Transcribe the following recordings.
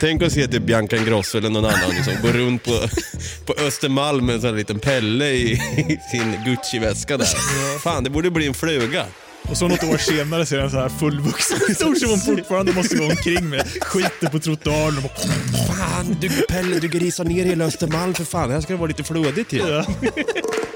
Tänk att se typ Bianca Ingrosso eller någon annan liksom, gå runt på, på Östermalm med en sån här liten Pelle i, i sin Gucci-väska där. Fan, det borde bli en fluga. Och så något år senare så är den så här fullvuxen stor som hon fortfarande måste gå omkring med. Skiter på trottoaren och bara... Fan, du Pelle, du grisar ner hela Östermalm för fan. Här ska det vara lite flödigt till. Ja.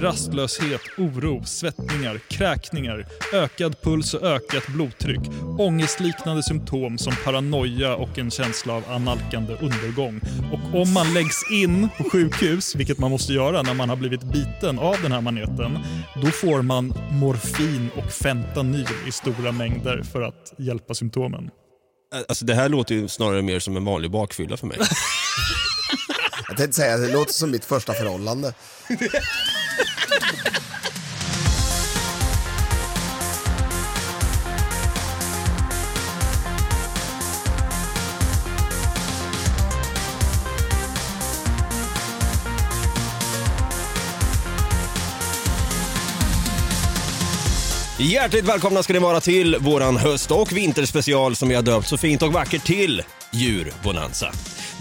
Rastlöshet, oro, svettningar, kräkningar, ökad puls och ökat blodtryck, ångestliknande symptom som paranoia och en känsla av analkande undergång. Och om man läggs in på sjukhus, vilket man måste göra när man har blivit biten av den här maneten, då får man morfin och fentanyl i stora mängder för att hjälpa symptomen. Alltså det här låter ju snarare mer som en vanlig bakfylla för mig. Jag tänkte säga, det låter som mitt första förhållande. Hjärtligt välkomna ska ni vara till våran höst och vinterspecial som vi har döpt så fint och vackert till Djurbonanza.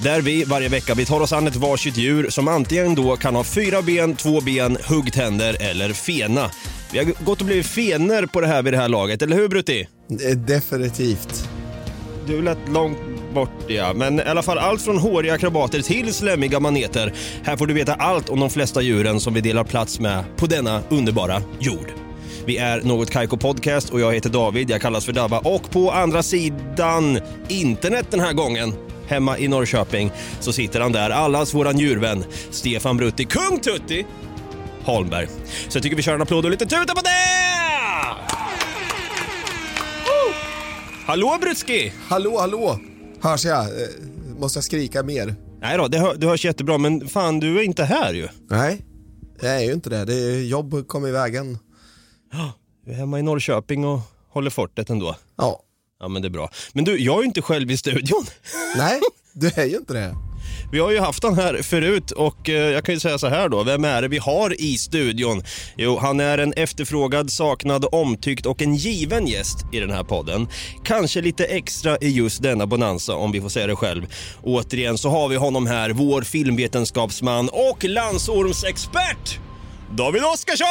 Där vi varje vecka vi tar oss an ett varsitt djur som antingen då kan ha fyra ben, två ben, huggtänder eller fena. Vi har gått och blivit fener på det här vid det här laget, eller hur Brutti? Definitivt. Du lät långt bort ja, men i alla fall allt från håriga akrobater till slemmiga maneter. Här får du veta allt om de flesta djuren som vi delar plats med på denna underbara jord. Vi är Något Kaiko Podcast och jag heter David, jag kallas för Dabba och på andra sidan internet den här gången hemma i Norrköping så sitter han där, allas våran djurvän Stefan Brutti, kung Tutti Holmberg. Så jag tycker vi kör en applåd och lite tuta på det! Hallå Brutski! Hallå, hallå! Hörs jag? Eh, Måste jag skrika mer? Nej då, det, hör, det hörs jättebra, men fan du är inte här ju. Nej, jag är ju inte det. det är jobb kom i vägen. Du är hemma i Norrköping och håller fortet ändå. Ja. Ja men det är bra. Men du, jag är ju inte själv i studion. Nej, du är ju inte det. Vi har ju haft han här förut och eh, jag kan ju säga så här då. Vem är det vi har i studion? Jo, han är en efterfrågad, saknad, omtyckt och en given gäst i den här podden. Kanske lite extra i just denna bonanza om vi får säga det själv. Återigen så har vi honom här, vår filmvetenskapsman och landsormsexpert! David Oskarsson!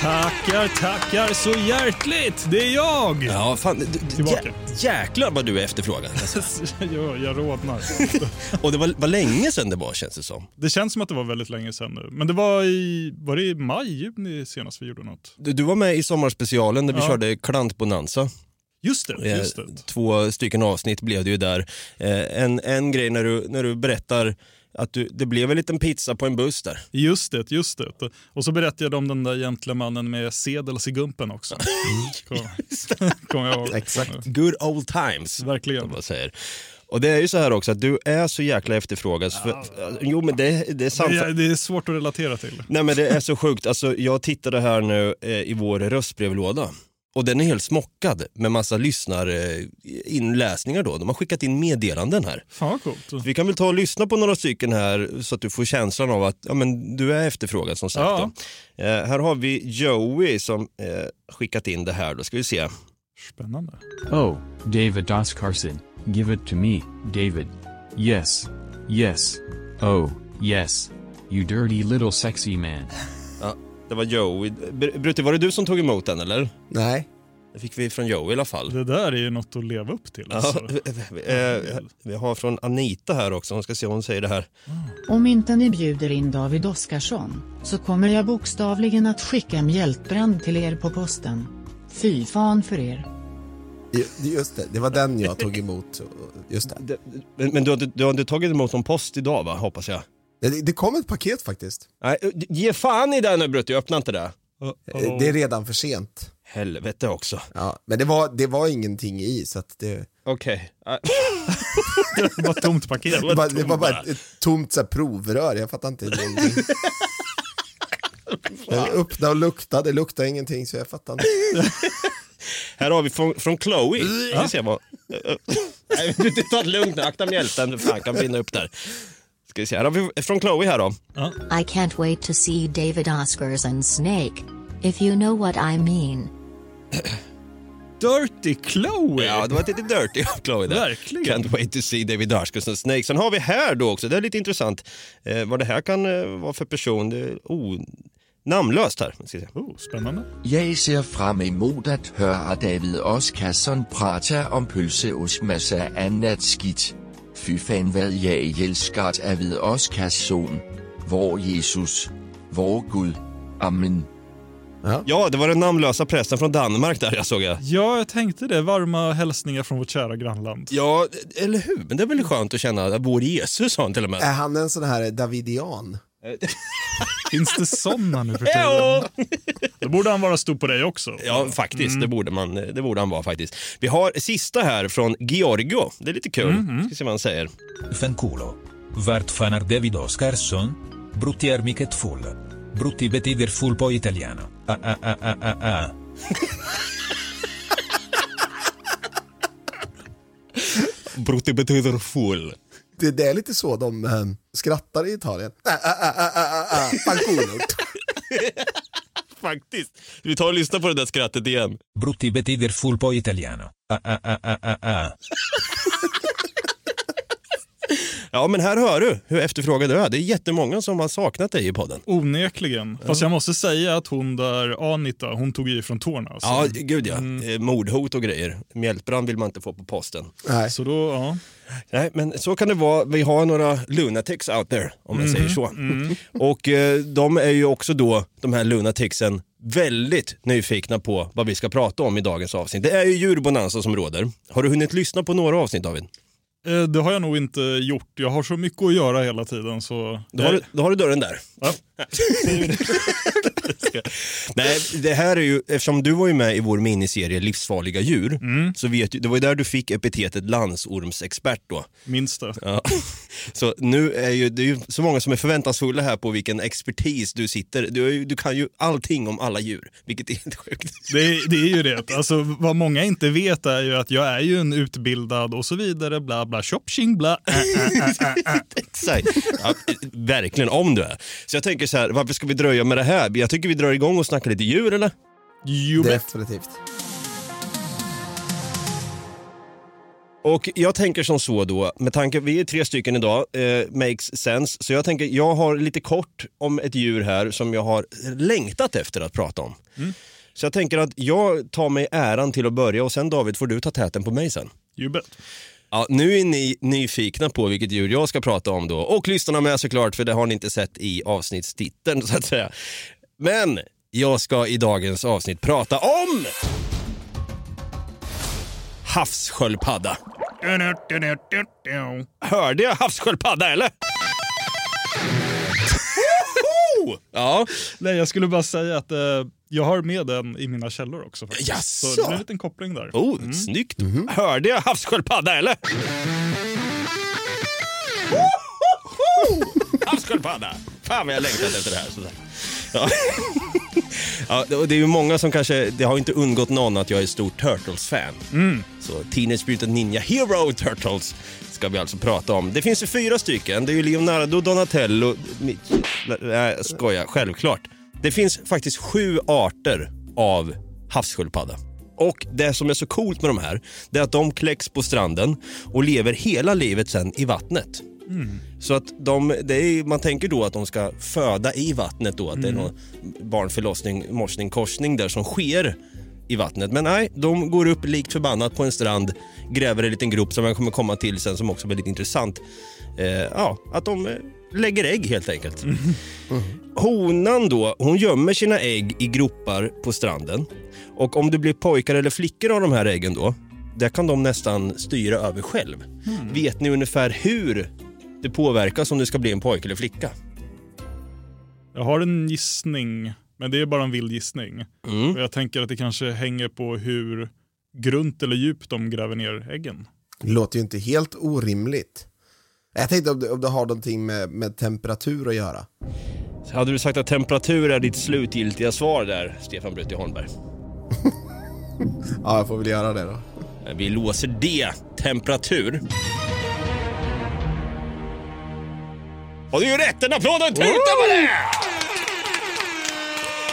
Tackar, tackar så hjärtligt! Det är jag! Ja, fan. du- Tillbaka. jä- jäklar vad du är efterfrågad. Alltså. jag, jag rodnar. Och det var, var länge sedan det var känns det som. Det känns som att det var väldigt länge sedan nu. Men det var i, var det i maj, juni senast vi gjorde något? Du, du var med i sommarspecialen där vi Ja. körde klantbonanza. Just det, Eh, just det. Två stycken avsnitt blev det ju där. Eh, En, en grej när du, när du berättar att du, det blev en liten pizza på en buss där. Just det, just det. Och så berättade jag om den där gentlemannen med sedels i gumpen också. Kommer kom jag ihåg. Exakt. Good old times. Verkligen. man säger. Och det är ju så här också att du är så jäkla efterfrågad. För, jo men det, det är sant. Det är, det är svårt att relatera till. Nej men det är så sjukt. Alltså, jag tittade här nu eh, i vår röstbrevlåda. Och den är helt smockad med massa lyssnarinläsningar då. De har skickat in meddelanden här. Fan vad coolt. Vi kan väl ta och lyssna på några stycken här så att du får känslan av att ja, men du är efterfrågad som sagt. Ja. Då. Eh, här har vi Joey som eh, skickat in det här. Då ska vi se. Spännande. Oh, David Oscarson, give it to me, David. Yes. Yes. Oh, yes. You dirty little sexy man. Det var Joey. Br- Brutti, var det du som tog emot den eller? Nej. Det fick vi från Joey i alla fall. Det där är ju något att leva upp till. Ja, Alltså. eh, vi har från Anita här också, hon ska se om hon säger det här. Om inte ni bjuder in David Oskarsson, så kommer jag bokstavligen att skicka mjältbrand till er på posten. Fy fan för er. Ju- Just det, det var den jag tog emot. Just det. Det- Men, men du, har inte, du har inte tagit emot någon post idag va, hoppas jag? Det, det kom ett paket faktiskt. Nej, ge fan i den nu Brutti, öppna inte det. Eh, Det är redan för sent. Helvete också. Ja, men det var, det var ingenting i så att det, Okej. Äh, Det var ett tomt paket. det, var, det var bara ett, ett tomt så här, provrör. Jag fattar inte. Jag öppnade och luktade, det luktade ingenting så jag fattar inte. Här har vi från, från Chloe. Vi ser vad... Nej, du ta det lugnt nu. Akta mjälten. Fan, kan brinna upp där. Ska vi se. Här har vi från Chloe här då. I can't wait to see David Oscars and Snake. If you know what I mean. Dirty Chloe! Ja, det var lite dirty av Chloe där. Verkligen. Can't wait to see David Darskos and Snake. Sen har vi här då också, det är lite intressant. Eh, vad det här kan eh, vara för person. Det är oh, namnlöst här. Ska se. Oh, spännande. Jeg ser frem imod at høre David Oskarsson prate om pølseost af annat skidt. Fy fan hvad jeg elsker David Oskarsson. Hvor Jesus. Hvor Gud. Amen. Ja, det var den namnlösa prästen från Danmark där jag såg. Jag. Ja, jag tänkte det. Varma hälsningar från vårt kära grannland. Ja, eller hur? Men det är väl skönt att känna att vår Jesus sa han till och med. Är han en sån här Davidian? Finns det sådana nu för tiden? Då borde han vara stor på dig också. Ja, faktiskt. Det, borde man, det borde han vara faktiskt. Vi har sista här från Giorgio. Det är lite kul. Ska se vad han säger. Fanculo. Vart fan är David Oscarsson? Brutti är mycket full. Brutti betyder full på italiano. Ah, ah, ah, ah, ah, ah. Brutti betyder full. Det, det är lite så de eh, skrattar i Italien. Ah, ah, ah, ah, ah, ah, fanculo. Faktiskt. Vi tar och lyssnar på det där skrattet igen. Brutti betyder full på italiano. Ah, ah, ah, ah, ah, ah. Ja, men här hör du hur efterfrågad du är. Det är jättemånga som har saknat dig i podden. Onekligen. Fast jag måste säga att hon där, Anita, hon tog i från tårna. Alltså. Ja, gud ja. Eh, Mordhot och grejer. Mjältbrand vill man inte få på posten. Nej. Så då, ja. Nej, men så kan det vara. Vi har några lunatics out there, om man säger så. Och eh, de är ju också då, de här lunaticsen, väldigt nyfikna på vad vi ska prata om i dagens avsnitt. Det är ju djurbonanza som råder. Har du hunnit lyssna på några avsnitt, David? Eh, Det har jag nog inte gjort. Jag har så mycket att göra hela tiden. Så Då har, du, då har du dörren där. Ja. Nej, det här är ju, eftersom du var ju med i vår miniserie Livsfarliga djur, så vet du, det var ju där du fick epitetet landsormsexpert då. Minst det. Ja. Så nu är ju, det är ju så många som är förväntansfulla här på vilken expertis du sitter. Du, du kan ju allting om alla djur, vilket är helt sjukt. Det, är- det är ju det. Alltså, vad många inte vet är ju att jag är ju en utbildad och så vidare, bla bla, shop tjing bla. Äh, äh, äh. Exakt. Ja, verkligen, om du är. Så jag tänker så här, varför ska vi dröja med det här? Jag tycker vi drar igång och snackar lite djur, eller? Bet. Definitivt. Och jag tänker som så då, med tanke vi är tre stycken idag, eh, makes sense. Så jag tänker, jag har lite kort om ett djur här som jag har längtat efter att prata om. Så jag tänker att jag tar mig äran till att börja och sen David får du ta täten på mig sen. You bet. Ja, nu är ni nyfikna på vilket djur jag ska prata om då. Och lyssnarna med såklart, för det har ni inte sett i avsnittstiteln så att säga. Men jag ska i dagens avsnitt prata om havssköldpadda. Hörde jag havssköldpadda eller? Ja, Nej, jag skulle bara säga att eh, jag har med den i mina källor också. Faktiskt. Jaså? Så det blir en liten koppling där. oh, snyggt. Hörde jag havssköldpadda eller? Havssköldpadda! Fan vad jag längtat efter det här. Sådär. Ja. ja, det- är ju många som kanske, det har inte undgått någon att jag är stort Turtles-fan. Så Teenage Mutant Ninja Hero Turtles ska vi alltså prata om. Det finns ju fyra stycken. Det är ju Leonardo, Donatello... Nej, jag skojar. Självklart. Det finns faktiskt sju arter av havssköldpadda. Och det som är så coolt med de här, det är att de kläcks på stranden och lever hela livet sen i vattnet. Så att de, är, man tänker då att de ska föda i vattnet då, att det är någon barnförlossning, morsning, korsning där som sker i vattnet. Men nej, de går upp likt förbannat på en strand, gräver en liten grop som jag kommer komma till sen som också är väldigt intressant. Eh, ja, att de lägger ägg helt enkelt. Honan då, hon gömmer sina ägg i gropar på stranden. Och om det blir pojkar eller flickor av de här äggen då, där kan de nästan styra över själv. Vet ni ungefär hur det påverkas om det ska bli en pojke eller flicka? Jag har en gissning, men det är bara en vild gissning. Mm. Och jag tänker att det kanske hänger på hur grunt eller djupt de gräver ner äggen. Det låter ju inte helt orimligt. Jag tänkte om det, om det har någonting med, med temperatur att göra. Hade du sagt att temperatur är ditt slutgiltiga svar där, Stefan Brutti Holmberg? Ja, jag får väl göra det då. Vi låser det. Temperatur. Och det är ju rätt! En applåd och en tuta på det!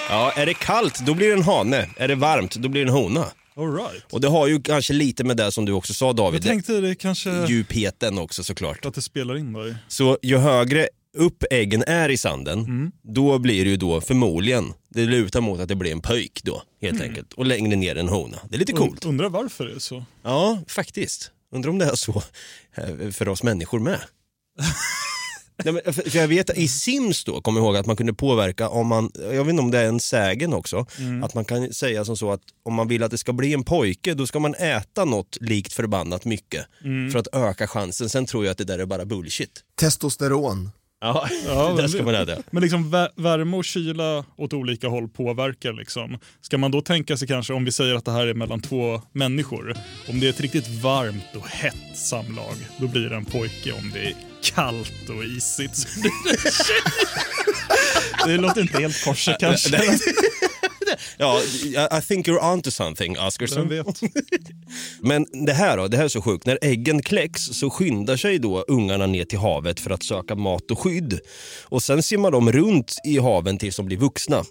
Ja, är det kallt då blir det en hane. Är det varmt då blir det en hona. All right. Och det har ju kanske lite med det som du också sa David. Jag tänkte det kanske... Djupheten också såklart. Att det spelar in där. Så ju högre upp äggen är i sanden, Mm. då blir det ju då förmodligen, det lutar mot att det blir en pöjk då helt Mm. enkelt. Och längre ner en hona. Det är lite coolt. Undrar varför det är så. Ja, faktiskt. Undrar om det är så eh, för oss människor med. Nej, men för för jag vet att i Sims då, kom jag ihåg att man kunde påverka om man, jag vet inte om det är en sägen också, Mm. att man kan säga som så att om man vill att det ska bli en pojke då ska man äta något likt förbannat mycket Mm. för att öka chansen. Sen tror jag att det där är bara bullshit. Testosteron. Ja, Ja, där men ska man äta. Men liksom vä- värme och kyla åt olika håll påverkar. Liksom. Ska man då tänka sig kanske, om vi säger att det här är mellan två människor, om det är ett riktigt varmt och hett samlag, då blir det en pojke. Om det är kallt och isigt så blir det en tjej. Det låter inte helt korset kanske. Ja, I- think you're onto something, Oscarsson. Vem vet? Men det här då, det här är så sjukt. När äggen kläcks så skyndar sig då ungarna ner till havet för att söka mat och skydd. Och sen simmar de runt i haven tills de blir vuxna.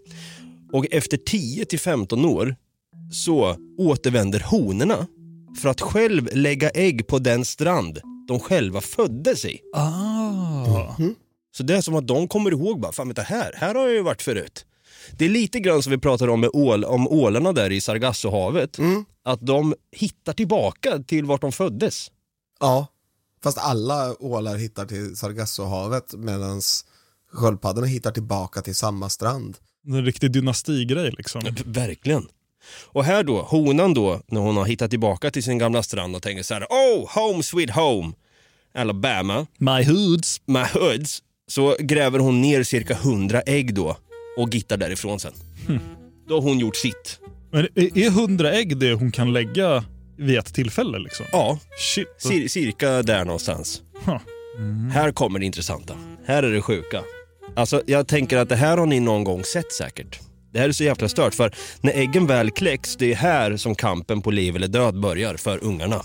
Och efter 10 till 15 år så återvänder honorna för att själv lägga ägg på den strand de själva föddes i. Ah. Så det är som att de kommer ihåg bara, fan vänta här, här har jag ju varit förut. Det är lite grann som vi pratade om med ål, om ålarna där i Sargassohavet. Att de hittar tillbaka till vart de föddes. Ja, fast alla ålar hittar till Sargassohavet medan sköldpaddorna hittar tillbaka till samma strand. En riktig dynastigrej liksom. Verkligen. Och här då, honan då, när hon har hittat tillbaka till sin gamla strand och tänker så här, oh, home sweet home, Alabama, My hoods. my hoods, så gräver hon ner cirka 100 ägg då och gittar därifrån sen. Då har hon gjort sitt. Men är är hundra ägg det hon kan lägga vid ett tillfälle? Liksom? Ja, Shit. cir- cirka där någonstans. Huh. Här kommer det intressanta. Här är det sjuka. Alltså, jag tänker att det här har ni någon gång sett säkert. Det här är så jävla stört, för när äggen väl kläcks, det är här som kampen på liv eller död börjar för ungarna.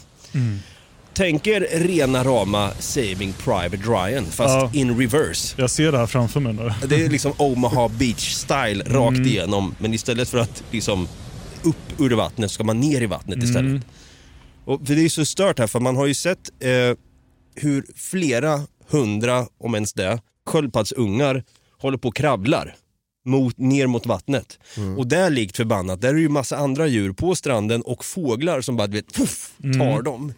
Tänk er rena rama Saving Private Ryan, fast Ja. in reverse. Jag ser det här framför mig nu. Det är liksom Omaha Beach-style rakt igenom, men istället för att liksom upp ur vattnet ska man ner i vattnet istället. Och för det är så stört här, för man har ju sett eh, hur flera hundra, om ens det, sköldpaddsungar håller på och kravlar mot, ner mot vattnet. Och där likt förbannat, där är det ju massa andra djur på stranden och fåglar som bara vet, puff, tar dem.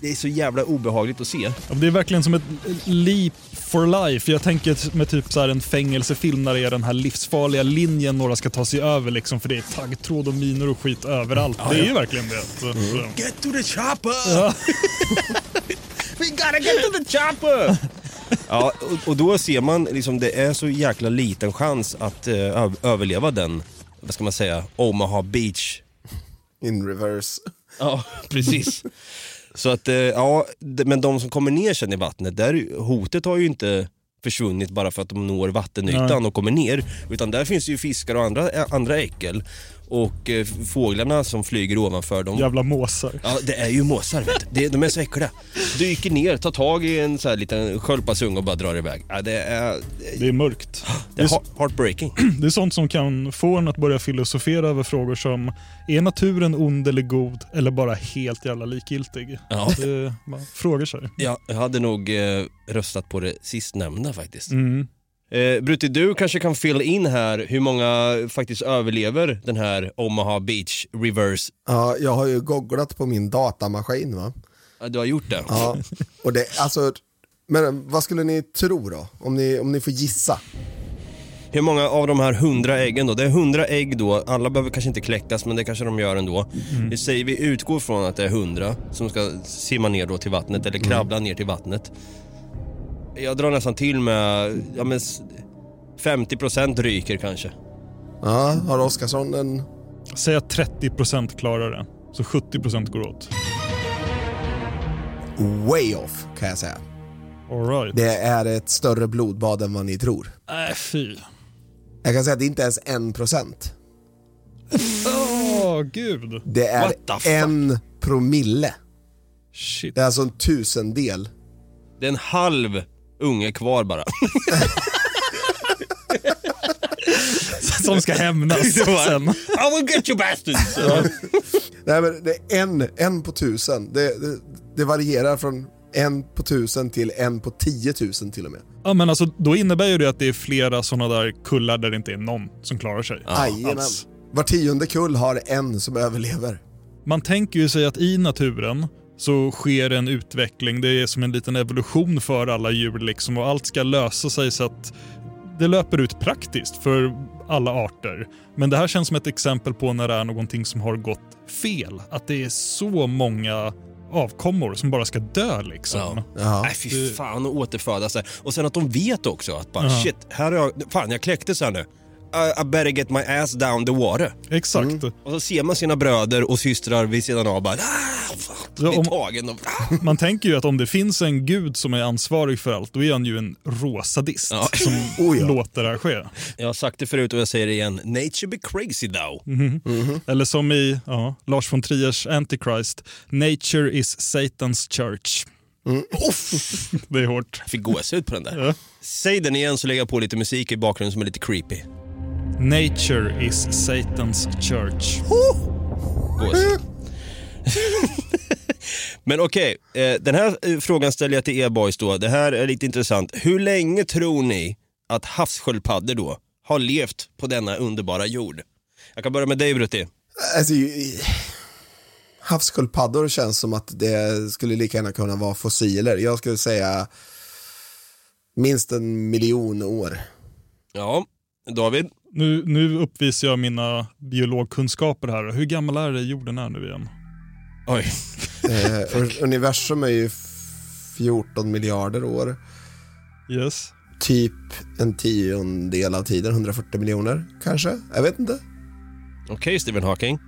Det är så jävla obehagligt att se. Ja, Det är verkligen som ett leap for life. Jag tänker med typ så här en fängelsefilm när det är den här livsfarliga linjen några ska ta sig över liksom för det är taggtråd och minor och skit överallt. det är ju verkligen det. Så, så. Get to the chopper! We gotta get to the chopper! ja, och, och då ser man liksom det är så jäkla liten chans att ö- överleva den, vad ska man säga, Omaha Beach. In reverse. Ja, precis. så att, eh, ja, men de som kommer ner sen i vattnet, där, hotet har ju inte försvunnit bara för att de når vattenytan Nej. och kommer ner. Utan där finns ju fiskar och andra, andra äckel. Och eh, fåglarna som flyger ovanför dem. Jävla måsar. Ja, det är ju måsar vet du. Det- De är så äckliga. Dyker ner, tar tag i en så här liten sköldpaddsunge och bara drar iväg. Ja, det är, Det är mörkt. det är heart- heartbreaking. Det är sånt som kan få en att börja filosofera över frågor som är naturen ond eller god eller bara helt jävla likgiltig? Ja. Det, man frågar sig. Ja, jag hade nog eh, röstat på det sistnämnda faktiskt. Mm. Eh, Brutti, du kanske kan fylla in här hur många faktiskt överlever den här Omaha Beach Reverse. Ja, jag har ju googlat på min datamaskin va. Ja, du har gjort det? Ja, och det, alltså, men vad skulle ni tro då? Om ni, om ni får gissa. Hur många av de här hundra äggen då? Det är hundra ägg då, alla behöver kanske inte kläckas men det kanske de gör ändå. Mm. Det säger vi utgår från att det är hundra som ska simma ner då till vattnet eller kravla ner till vattnet. Jag drar nästan till med, ja men s- 50% ryker kanske. Ja, har Oskarsson en... Säg att 30% klarar det, så 70% går åt. way off kan jag säga. All right. Det är ett större blodbad än vad ni tror. Äh, fy. Jag kan säga att det inte ens är en procent. Åh, gud. Det är en promille. Shit. Det är alltså en tusendel. Det är en halv unge kvar bara. Som ska hämnas sen. I will get you bastards! Nej, men det är en, en på tusen. Det, det, det varierar från en på tusen till en på tiotusen till och med. Ja, men alltså, då innebär ju det att det är flera sådana där kullar där det inte är någon som klarar sig. Jajamän. Var tionde kull har en som överlever. Man tänker ju sig att i naturen så sker en utveckling. Det är som en liten evolution för alla djur liksom och allt ska lösa sig så att det löper ut praktiskt för alla arter. Men det här känns som ett exempel på när det är någonting som har gått fel. Att det är så många avkommor som bara ska dö liksom. Ja. Jaha. Nej fy fan att återfödas där. Och sen att de vet också att bara Ja. shit, här har jag, fan jag kläcktes här nu. I, I better get my ass down the water. Exakt. Och så ser man sina bröder och systrar vid sidan av bara ah, fan, Ja, blir om- tagen. Och, ah. Man tänker ju att om det finns en gud som är ansvarig för allt, då är han ju en råsadist Ja. som Oh ja. låter det här ske. Jag har sagt det förut och jag säger det igen. Nature be crazy though. Eller som i ja, Lars von Triers Antichrist, Nature is Satan's church. Det är hårt. Fick gåshud på den där. Ja. Säg den igen så lägger jag på lite musik i bakgrunden som är lite creepy. Nature is Satan's church. Men okej, eh, den här eh, frågan ställer jag till er boys då. Det här är lite intressant. Hur länge tror ni att havssköldpaddor då har levt på denna underbara jord? Jag kan börja med dig Brutti. Alltså, havssköldpaddor känns som att det skulle lika gärna kunna vara fossiler. Jag skulle säga minst en miljon år. Ja, David? Nu, nu uppvisar jag mina biologkunskaper här. Hur gammal är det jorden är nu igen? Oj. Eh, universum är ju 14 miljarder år. Yes. Typ en tiondel av tiden, 140 miljoner kanske? Jag vet inte. Okej Stephen Hawking.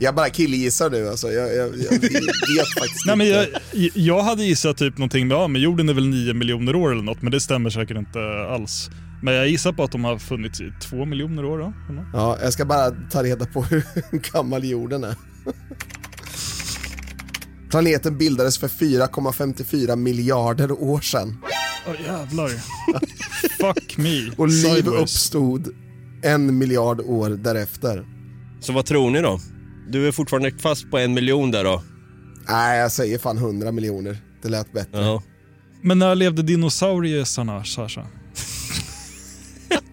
Jag bara killgissar nu alltså. Jag, jag, jag vet faktiskt Nej, men jag, inte. jag hade gissat typ någonting med, ja, men jorden är väl 9 miljoner år eller något, men det stämmer säkert inte alls. Men jag gissar på att de har funnits i 2 miljoner år då. Ja, jag ska bara ta reda på hur gammal jorden är. Planeten bildades för 4,54 miljarder år sedan. Åh jävlar. Fuck me. Och liv Sideways. uppstod en miljard år därefter. Så vad tror ni då? Du är fortfarande fast på en miljon där då? Nej, jag säger fan 100 miljoner. Det lät bättre. Ja. Men när levde dinosaurierna, Sasha?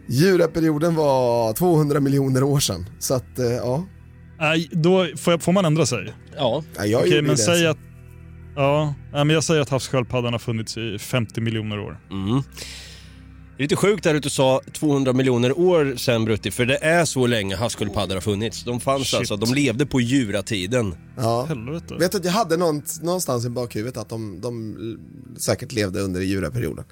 Djuraperioden var 200 miljoner år sedan. Så att, eh, ja. Nej, då får, jag, får man ändra sig? Ja. ja jag Okej, men det. säg att... Ja, nej, men jag säger att havssköldpaddan har funnits i 50 miljoner år. Mm. Det är lite sjukt där att du sa 200 miljoner år sedan Brutti, för det är så länge havssköldpaddor har funnits. De fanns Shit. alltså, de levde på djuratiden. Ja. Helvete. Vet du att jag hade någon, någonstans i bakhuvudet att de, de säkert levde under djuraperioden.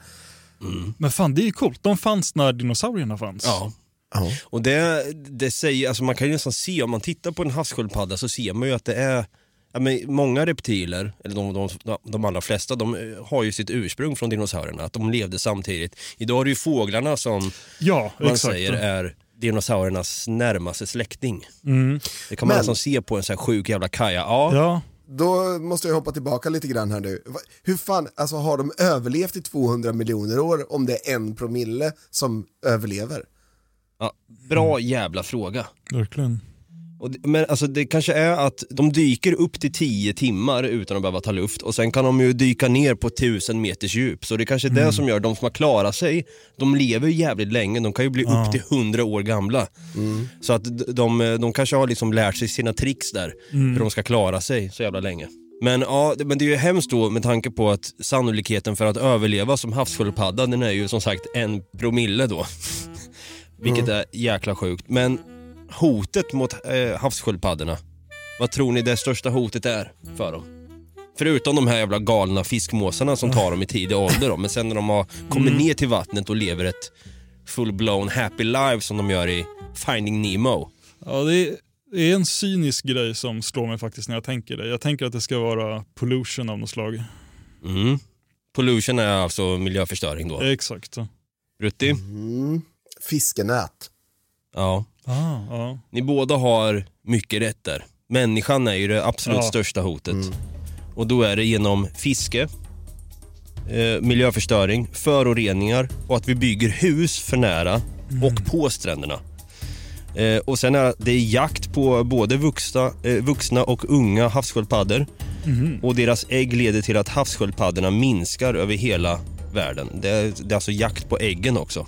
Men fan, det är ju coolt. De fanns när dinosaurierna fanns. Ja. Ja. Och det, det säger, alltså man kan ju nästan se, om man tittar på en havssköldpadda så ser man ju att det är ja, men många reptiler, eller de, de, de allra flesta, de eh, har ju sitt ursprung från dinosaurierna, att de levde samtidigt. Idag är det ju fåglarna som Ja, man exakt. säger är dinosauriernas närmaste släkting. Mm. Det kan man Men- nästan se på en sån här sjuk jävla kaja. Ja, Ja, Då måste jag hoppa tillbaka lite grann här nu. Hur fan, alltså har de överlevt i 200 miljoner år om det är en promille som överlever? ja, bra jävla fråga. verkligen. Och det, men alltså det kanske är att de dyker upp till 10 timmar utan att behöva ta luft och sen kan de ju dyka ner på 1000 meters djup. Så det kanske är det som gör de som har klarat sig, de lever ju jävligt länge, de kan ju bli Ja. upp till 100 år gamla. Så att de, de kanske har liksom lärt sig sina tricks där, hur de ska klara sig så jävla länge. Men ja, det- men det är ju hemskt då med tanke på att sannolikheten för att överleva som havssköldpadda den är ju som sagt en promille då. Vilket är jäkla sjukt. Men hotet mot eh, havssköldpaddorna, vad tror ni det största hotet är för dem? Förutom de här jävla galna fiskmåsarna som tar dem i tidig ålder då, men sen när de har kommit ner till vattnet och lever ett full-blown happy life som de gör i Finding Nemo. Ja, det är, det är en cynisk grej som slår mig faktiskt när jag tänker det. Jag tänker att det ska vara pollution av något slag. Mm. Pollution är alltså miljöförstöring då. Exakt. Brutti? Mm. Fiskenät. Ja. Ah, ja. Ni båda har mycket rätt där. Människan är ju det absolut Ja. största hotet. Och då är det genom fiske, eh, miljöförstöring, föroreningar och att vi bygger hus för nära och på stränderna. Eh, och sen är det jakt på både vuxna, eh, vuxna och unga havssköldpaddor. Och deras ägg leder till att havssköldpaddorna minskar över hela världen. Det är, det är alltså jakt på äggen också.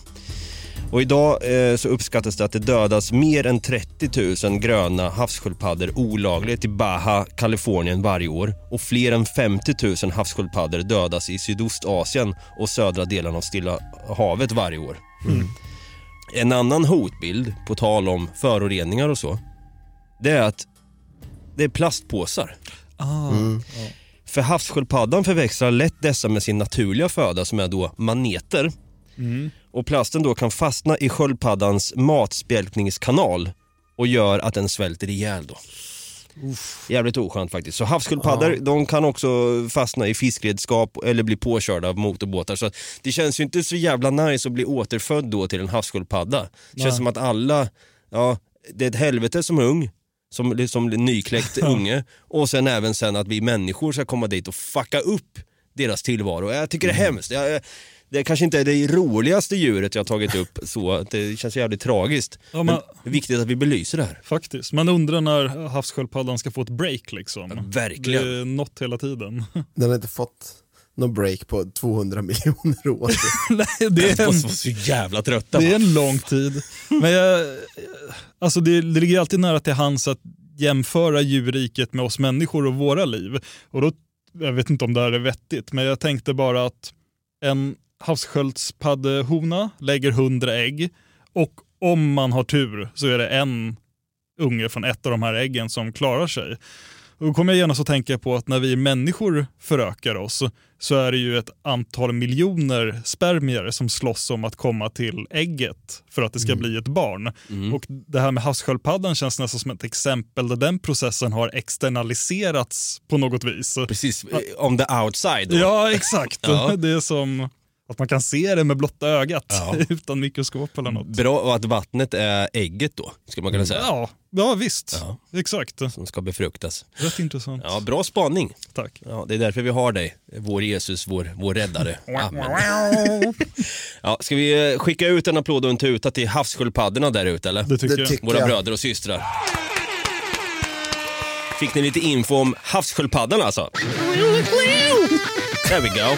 Och idag eh, så uppskattas det att det dödas mer än 30 000 gröna havssköldpaddor olagligt i Baja, Kalifornien varje år. Och fler än 50 000 havssköldpaddor dödas i Sydostasien och södra delen av Stilla havet varje år. En annan hotbild, på tal om föroreningar och så, det är att det är plastpåsar. Ah, För havssköldpaddan förväxlar lätt dessa med sin naturliga föda som är då maneter. Och plasten då kan fastna i sköldpaddans matspjälkningskanal och gör att den svälter ihjäl då. Jävligt oskönt faktiskt. Så havssköldpaddor de kan också fastna i fiskredskap eller bli påkörda av motorbåtar. Så det känns ju inte så jävla nice att bli återfödd då till en havssköldpadda. Det känns som att alla, ja det är ett helvete som ung, som, som nykläckt unge och sen även sen att vi människor ska komma dit och fucka upp deras tillvaro. Jag tycker det är hemskt. Jag, det kanske inte är det roligaste djuret jag har tagit upp så, att det känns jävligt tragiskt. Ja, men men- det är viktigt att vi belyser det här. Faktiskt. Man undrar när havssköldpaddan ska få ett break liksom. verkligen. Det är något hela tiden. Den har inte fått någon break på 200 miljoner år. Nej, det är en, måste vara så jävla trötta. det är en lång tid. Men jag, alltså det, det ligger alltid nära till hands att jämföra djurriket med oss människor och våra liv. Och då, jag vet inte om det här är vettigt, men jag tänkte bara att en havssköldpaddehona lägger 100 ägg och om man har tur så är det en unge från ett av de här äggen som klarar sig. Och Då kommer jag genast att tänka på att när vi människor förökar oss så är det ju ett antal miljoner spermier som slåss om att komma till ägget för att det ska bli ett barn. Och Det här med havssköldpaddan känns nästan som ett exempel där den processen har externaliserats på något vis. Precis, eh, on the outside då. Ja, exakt. Ja. Det är som att man kan se det med blotta ögat Ja. utan mikroskop eller något. Bra och att vattnet är ägget då, skulle man kunna säga. Ja, ja visst. Ja. Exakt. Som ska befruktas. Rätt intressant. Ja, bra spaning. Tack. Ja, det är därför vi har dig, vår Jesus, vår, vår räddare. Amen. Ja, ska vi eh, skicka ut en applåd och en tuta till havssköldpaddorna där ute eller? Det tycker Det jag. tycker Våra jag. bröder och systrar. Fick ni lite info om havssköldpaddan alltså? There we go.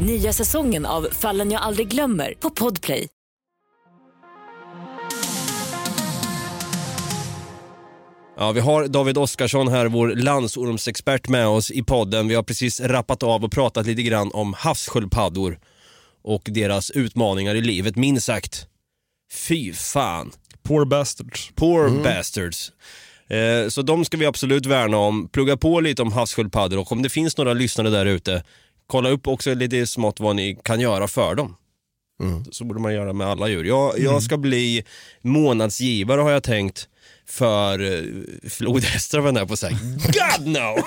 Nya säsongen av Fallen jag aldrig glömmer på Podplay. Ja, vi har David Oskarsson här, vår landsormsexpert med oss i podden. Vi har precis rappat av och pratat lite grann om havssköldpaddor och deras utmaningar i livet, minst sagt. Fy fan. Poor bastards. Poor bastards. Eh, så de ska vi absolut värna om. Plugga på lite om havssköldpaddor och om det finns några lyssnare där ute, kolla upp också lite smått vad ni kan göra för dem. Så borde man göra med alla djur. Jag, jag ska bli månadsgivare har jag tänkt för eh, flodhästar var jag på att säga. God no!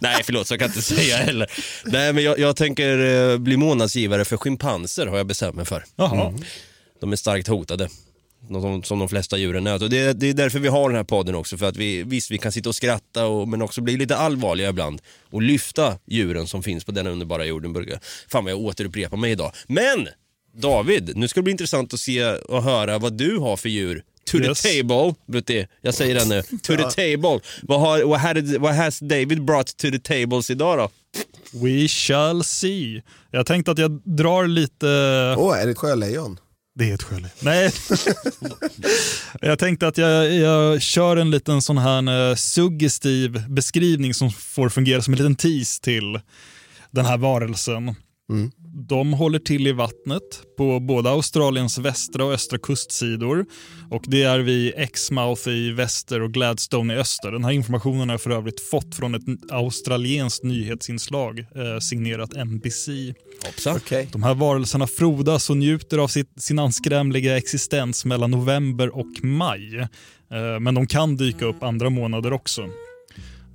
Nej förlåt, så kan jag inte säga heller. Nej men jag, jag tänker eh, bli månadsgivare för schimpanser har jag bestämt mig för. Jaha. De är starkt hotade. Som, som de flesta djuren är. Och det, är- det är därför vi har den här podden också. För att vi, visst, vi kan sitta och skratta och, men också bli lite allvarliga ibland. Och lyfta djuren som finns på denna underbara jorden. Fan vad jag återupprepar mig idag. Men! David, nu ska det bli intressant att se och höra vad du har för djur. To Yes. the table, Brutti. Jag säger det nu. To the table. Vad har, what, had, what has David brought to the tables idag då? We shall see. Jag tänkte att jag drar lite... Åh, är det ett sjölejon? Det är ett skäl. Nej. jag tänkte att jag, jag kör en liten sån här eh, suggestiv beskrivning som får fungera som en liten tease till den här varelsen. Mm. De håller till i vattnet på både Australiens västra och östra kustsidor. Och Det är vid Exmouth i väster och Gladstone i öster. Den här informationen har jag för övrigt fått från ett australienskt nyhetsinslag eh, signerat NBC. Hoppsan. De här varelserna frodas och njuter av sitt, sin anskrämliga existens mellan november och maj. Eh, men de kan dyka upp andra månader också.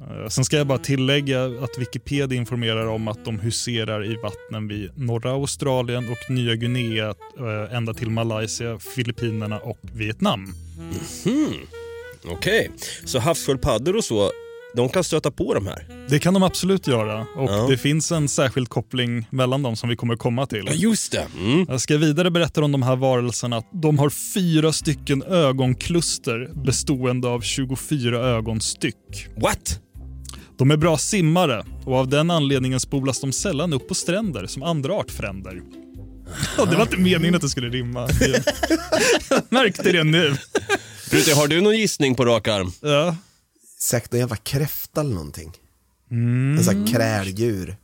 Eh, Sen ska jag bara tillägga att Wikipedia informerar om att de huserar i vattnen vid norra Australien och Nya Guinea eh, ända till Malaysia, Filippinerna och Vietnam. Hmm. Okej, så havssköldpaddor och så, de kan stöta på de här? Det kan de absolut göra och Ja. det finns en särskild koppling mellan dem som vi kommer komma till. Ja, just det. Mm. Jag ska vidare berätta om de här varelserna. att De har fyra stycken ögonkluster bestående av 24 ögonstyck. What? De är bra simmare och av den anledningen spolas de sällan upp på stränder som andra artfränder. Och det var inte meningen att det skulle rimma. Jag märkte det nu. Brutti, har du någon gissning på rak arm? Ja. Säkert någon jävla kräfta eller någonting. Mm. En sån här kräldjur.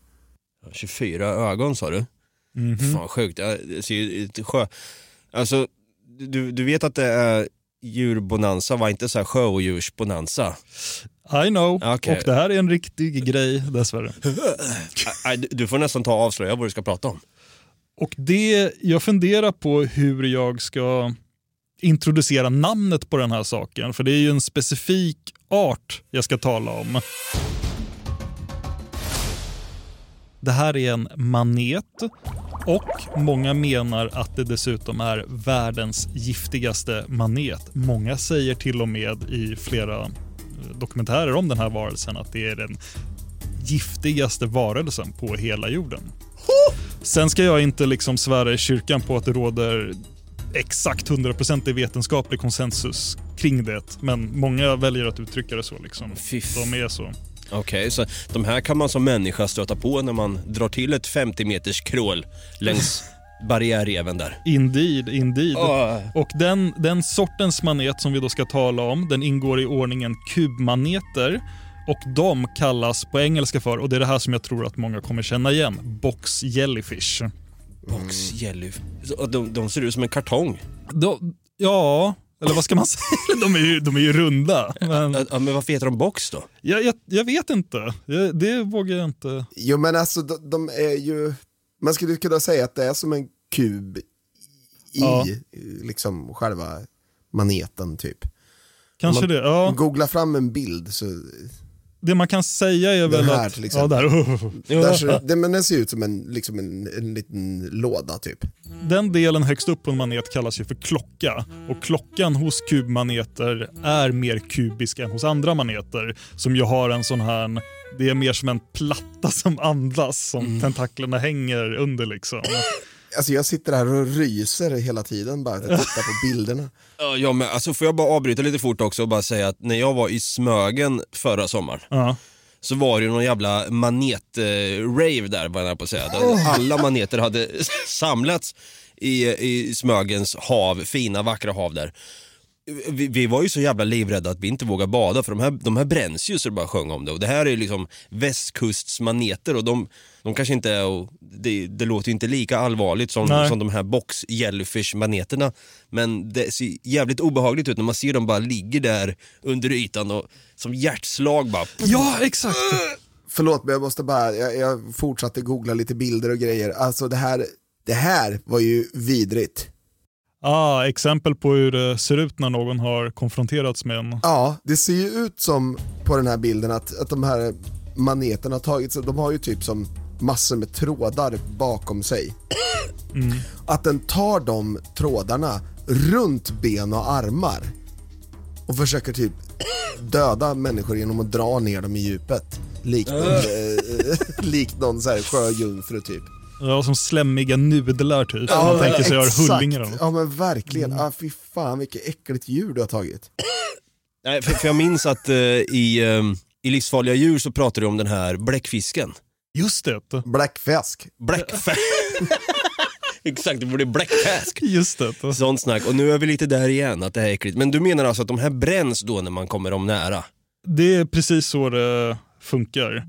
24 ögon sa du? Mhm. Fan sjukt. Ja, ser sjö... Alltså, du, du vet att det är djurbonanza, var inte så här sjöodjursbonanza? I know. Okej. Och det här är en riktig grej dessvärre. Nej, du- Du får nästan ta och avslöja vad du ska prata om. Och det, jag funderar på hur jag ska introducera namnet på den här saken. För det är ju en specifik art jag ska tala om. Det här är en manet och många menar att det dessutom är världens giftigaste manet. Många säger till och med i flera dokumentärer om den här varelsen att det är den giftigaste varelsen på hela jorden. Sen ska jag inte liksom svära i kyrkan på att det råder exakt 100% vetenskaplig konsensus kring det. Men många väljer att uttrycka det så. Liksom. De är så. Okej, så de här kan man som människa stöta på när man drar till ett 50 meters krål längs barriärreven där. Indeed, indeed. Ah. Och den, den sortens manet som vi då ska tala om, den ingår i ordningen kubmaneter. Och de kallas på engelska för, och det är det här som jag tror att många kommer känna igen, box jellyfish. Box jelly... Och De, de ser ut som en kartong. De, ja, eller vad ska man säga? De är ju, de är ju runda. Men, Ja, men varför heter de box då? jag, jag, jag vet inte. Jag, det vågar jag inte. Jo men alltså de, de är ju, man skulle kunna säga att det är som en kub i Ja. liksom själva maneten typ. Kanske det, ja. Googla fram en bild så, Det man kan säga är väl här att... till Ja, där. där ser, det, men den ser ut som en, liksom en, en liten låda typ. Den delen högst upp på en manet kallas ju för klocka. Och klockan hos kubmaneter är mer kubisk än hos andra maneter. Som ju har en sån här... Det är mer som en platta som andas, som tentaklerna hänger under liksom. Alltså jag sitter här och ryser hela tiden bara att titta på bilderna. Ja, men alltså får jag bara avbryta lite fort också och bara säga att när jag var i Smögen förra sommaren Ja. så var det ju någon jävla manet-rave där var jag på att säga. Där alla maneter hade samlats i, i Smögens hav, fina vackra hav där. Vi, vi var ju så jävla livrädda att vi inte vågade bada för de här, de här bränns ju så det bara sjöng om det. Och det här är liksom västkustsmaneter och de, de kanske inte är, och det, det låter ju inte lika allvarligt som, Nej. som de här box jellyfish-maneterna. Men det ser jävligt obehagligt ut när man ser dem bara ligger där under ytan och som hjärtslag bara. Ja, exakt. Förlåt men jag måste bara, jag, jag fortsatte googla lite bilder och grejer. Alltså det här, det här var ju vidrigt. Ah, exempel på hur det ser ut när någon har konfronterats med en... Ja, det ser ju ut som på den här bilden att, att de här maneterna har tagits, de har ju typ som massor med trådar bakom sig. Mm. Att den tar de trådarna runt ben och armar och försöker typ döda människor genom att dra ner dem i djupet. Likt någon, eh, likt någon så här sjöjungfru typ. Ja, som slämmiga nudlar typ. man tänker sig exakt. hullingar av. Ja men verkligen, ah, fy fan vilket äckligt djur du har tagit. Nej, för, för jag minns att eh, i, eh, i Livsfarliga djur så pratar du om den här bläckfisken. Just det. Bläckfisk. Bläckfisk. Exakt, det borde bläckfisk. Just det. Sånt snack. Och nu är vi lite där igen, att det här är äckligt. Men du menar alltså att de här bränns då när man kommer dem nära? Det är precis så det funkar.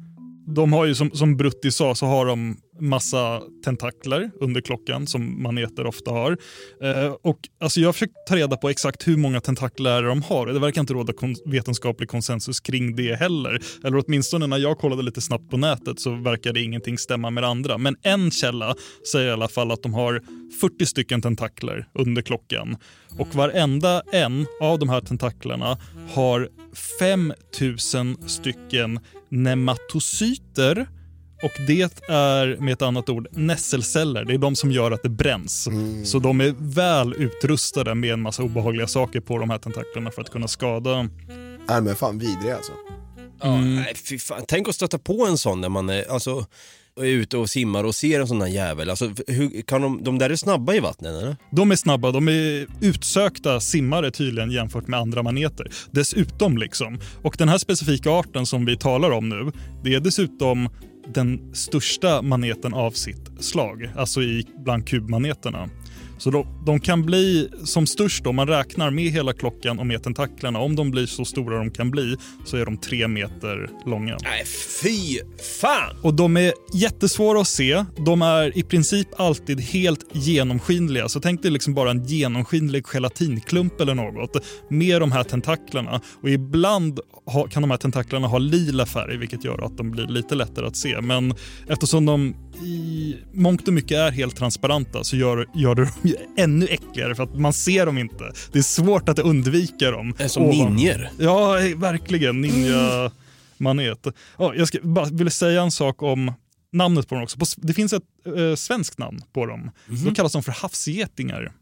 De har ju som, som Brutti sa så har de massa tentakler under klockan som maneter ofta har. Eh, och alltså jag har försökt ta reda på exakt hur många tentakler de har. och Det verkar inte råda kon vetenskaplig konsensus kring det heller. Eller åtminstone när jag kollade lite snabbt på nätet så verkade ingenting stämma med det andra. Men en källa säger i alla fall att de har 40 stycken tentakler under klockan. Och varenda en av de här tentaklerna har 5000 stycken nematocyter och det är med ett annat ord nässelceller. Det är de som gör att det bränns. Så de är väl utrustade med en massa obehagliga saker på de här tentaklerna för att kunna skada. Nej men fan vidriga alltså. Ja, nej, fy fan. Tänk att stöta på en sån när man är, alltså, är ute och simmar och ser en sån här jävel. Alltså, hur, kan de, de där är snabba i vattnet eller? De är snabba, de är utsökta simmare tydligen jämfört med andra maneter. Dessutom liksom. Och den här specifika arten som vi talar om nu, det är dessutom den största maneten av sitt slag, alltså i bland kubmaneterna. Så de, de kan bli som störst om man räknar med hela klockan och med tentaklerna. Om de blir så stora de kan bli så är de tre meter långa. Nej, fy fan! Och de är jättesvåra att se. De är i princip alltid helt genomskinliga. Så tänk dig liksom bara en genomskinlig gelatinklump eller något med de här tentaklerna. Och ibland ha, kan de här tentaklerna ha lila färg vilket gör att de blir lite lättare att se. Men eftersom de i mångt och mycket är helt transparenta så gör, gör det dem ännu äckligare för att man ser dem inte. Det är svårt att undvika dem. Är som Ovan- ninjer. Ja, verkligen. Ninja-manet. Ja, jag ska, bara ville säga en sak om namnet på dem också. På Det finns ett eh, svenskt namn på dem. Då kallas de för havsgetingar.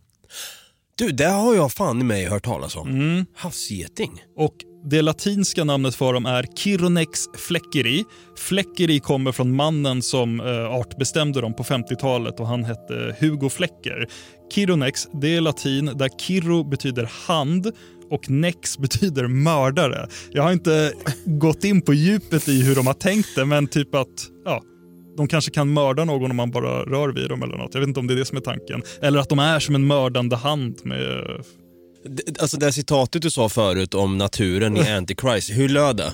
Du, det har jag fan i mig hört talas om. Mm. Havsgeting. Och det latinska namnet för dem är Chironex fleckeri. Fleckeri kommer från mannen som eh, artbestämde dem på 50-talet och han hette Hugo Flecker. Chironex, det är latin där chiro betyder hand och nex betyder mördare. Jag har inte gått in på djupet i hur de har tänkt det, men typ att ja, de kanske kan mörda någon om man bara rör vid dem eller något. Jag vet inte om det är det som är tanken. Eller att de är som en mördande hand med eh, Alltså det här citatet du sa förut om naturen i Antichrist, hur löd det?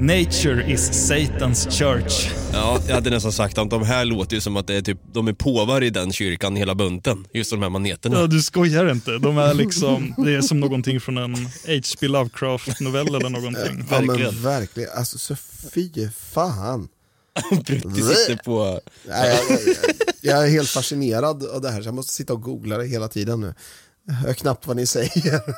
Nature is Satan's church. Ja, jag hade nästan sagt att de här låter ju som att det är typ, de är påvar i den kyrkan hela bunten. Just de här maneterna. Ja, du skojar inte. De är liksom, det är som någonting från en H.P. Lovecraft-novell eller någonting. Ja men verkligen, alltså så fy fan. Brutti sitter på... Nej, jag, jag, jag är helt fascinerad av det här så jag måste sitta och googla det hela tiden nu. Jag hör knappt vad ni säger.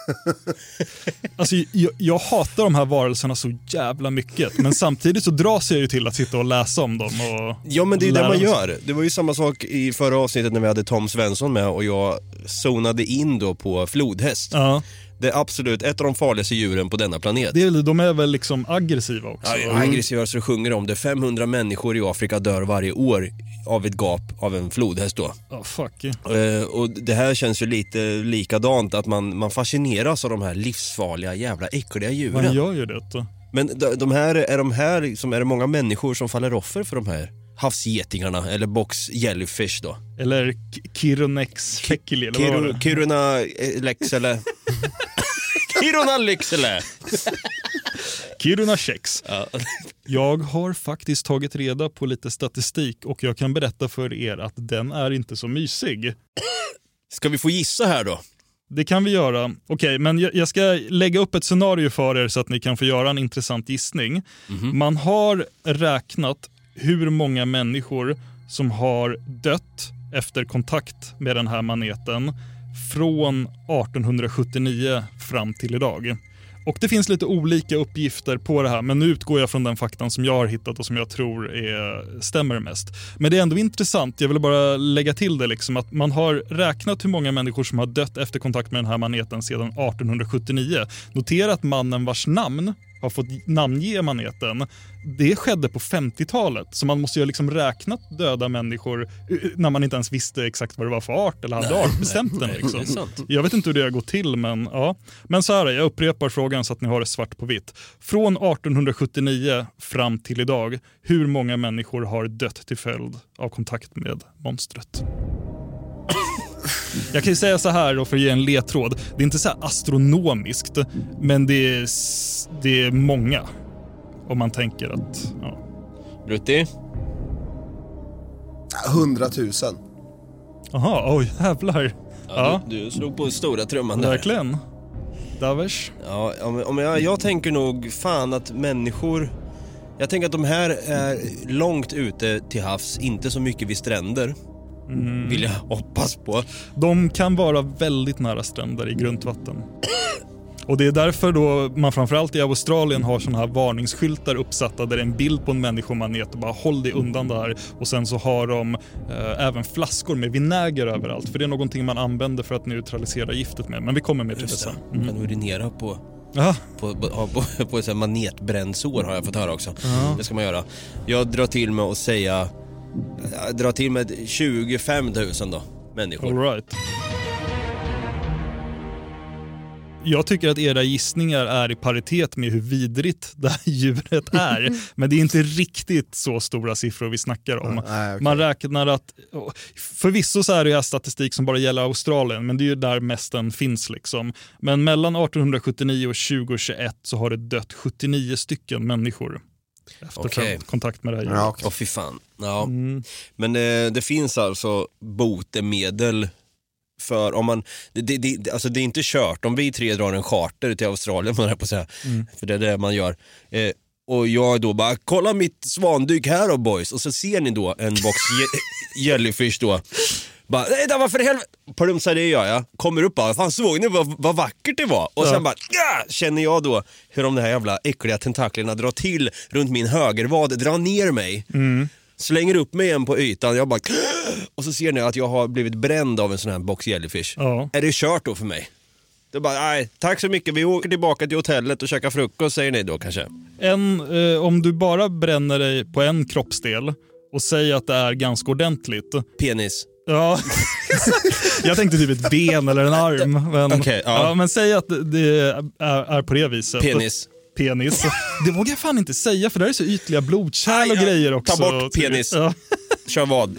Alltså, jag, jag hatar de här varelserna så jävla mycket, men samtidigt så dras jag ju till att sitta och läsa om dem. Och Ja men det är ju det man gör. Det var ju samma sak i förra avsnittet när vi hade Tom Svensson med och jag zonade in då på flodhäst. Ja. Det är absolut ett av de farligaste djuren på denna planet. Det är, de är väl liksom aggressiva också. Ja, aggressiva så sjunger om det. 500 människor i Afrika dör varje år av ett gap av en flodhäst då. Ja, fuck. Eh, och det här känns ju lite likadant, att man, man fascineras av de här livsfarliga jävla äckliga djuren. Man gör ju det. Men de, här, är de här liksom, är det många människor som faller offer för de här havsgetingarna eller box jellyfish då? Eller K- Kironex fekili, eller vad var det? Kiruna eh, Leksele. Kiruna Lycksele. Kiruna kex. Jag har faktiskt tagit reda på lite statistik och jag kan berätta för er att den är inte så mysig. Ska vi få gissa här då? Det kan vi göra. Okej, men jag, ska lägga upp ett scenario för er så att ni kan få göra en intressant gissning. Man har räknat hur många människor som har dött efter kontakt med den här maneten från 1879 fram till idag. Och Det finns lite olika uppgifter på det här, men nu utgår jag från den faktan som jag har hittat och som jag tror är, stämmer mest. Men det är ändå intressant, jag vill bara lägga till det, liksom, att man har räknat hur många människor som har dött efter kontakt med den här maneten sedan 1879. Notera att mannen vars namn har fått namnge maneten, det skedde på 50-talet. Så man måste ju ha liksom räknat döda människor eh, när man inte ens visste exakt vad det var för art eller hade Nej, artbestämt den. nej, Liksom. Jag vet inte hur det har gått till, men ja. Men så här, jag upprepar frågan så att ni har det svart på vitt. Från 1879 fram till idag, hur många människor har dött till följd av kontakt med monstret? Jag kan ju säga så här då för att ge en ledtråd. Det är inte så här astronomiskt, men det är, det är många. Om man tänker att... Ja. Brutti? 100 000. Jaha, oj jävlar. Ja, Du, du slog på stora trumman där. Verkligen. Davers. Ja, om, om jag, jag tänker nog fan att människor... Jag tänker att de här är långt ute till havs, inte så mycket vid stränder. Mm. Vill jag hoppas på. De kan vara väldigt nära stränder i grunt vatten. Och det är därför då man framförallt i Australien har såna här varningsskyltar uppsatta där det är en bild på en människomanet och bara håll dig undan där. Och sen så har de eh, även flaskor med vinäger överallt för det är någonting man använder för att neutralisera giftet med. Men vi kommer mer till det sen. det. Man kan urinera på, Ja. på, på, på, på här manetbrännsår har jag fått höra också. Ja. Det ska man göra. Jag drar till med att säga... Jag drar till med 25 000 då, människor. All right. Jag tycker att era gissningar är i paritet med hur vidrigt det här djuret är. Men det är inte riktigt så stora siffror vi snackar om. nej. Man räknar att, förvisso så är det här statistik som bara gäller Australien, men det är ju där mest den finns. liksom. Men mellan 1879 och 2021 så har det dött 79 stycken människor. Efter Okej. kontakt med det här djuret. Åh fy fan. Ja. Mm. Men eh, det finns alltså botemedel för om man, det, det, det, alltså det är inte kört om vi tre drar en charter till Australien, man på säga, Mm. för det är det man gör. Eh, och jag då bara, kolla mitt svandyk här då boys. Och så ser ni då en box je- jellyfish då. Bara, nej det var för helvete. Gör jag. Kommer upp bara, fan såg ni vad, vad vackert det var? Och Ja. sen bara, ja! känner jag då hur de där jävla äckliga tentaklerna drar till runt min högervad, drar ner mig. Mm. Slänger upp mig igen på ytan, jag bara och så ser ni att jag har blivit bränd av en sån här box jellyfish. Ja. Är det kört då för mig? Det bara, nej, tack så mycket, vi åker tillbaka till hotellet och käkar frukost säger ni då kanske. En, eh, om du bara bränner dig på en kroppsdel och säger att det är ganska ordentligt. Penis. Ja, jag tänkte typ ett ben eller en arm. Men, Okej, ja. ja. men säg att det är, är på det viset. Penis. Penis. Det vågar jag fan inte säga för det är så ytliga blodkärl och grejer också. Ta bort penis. Ja. Kör vad?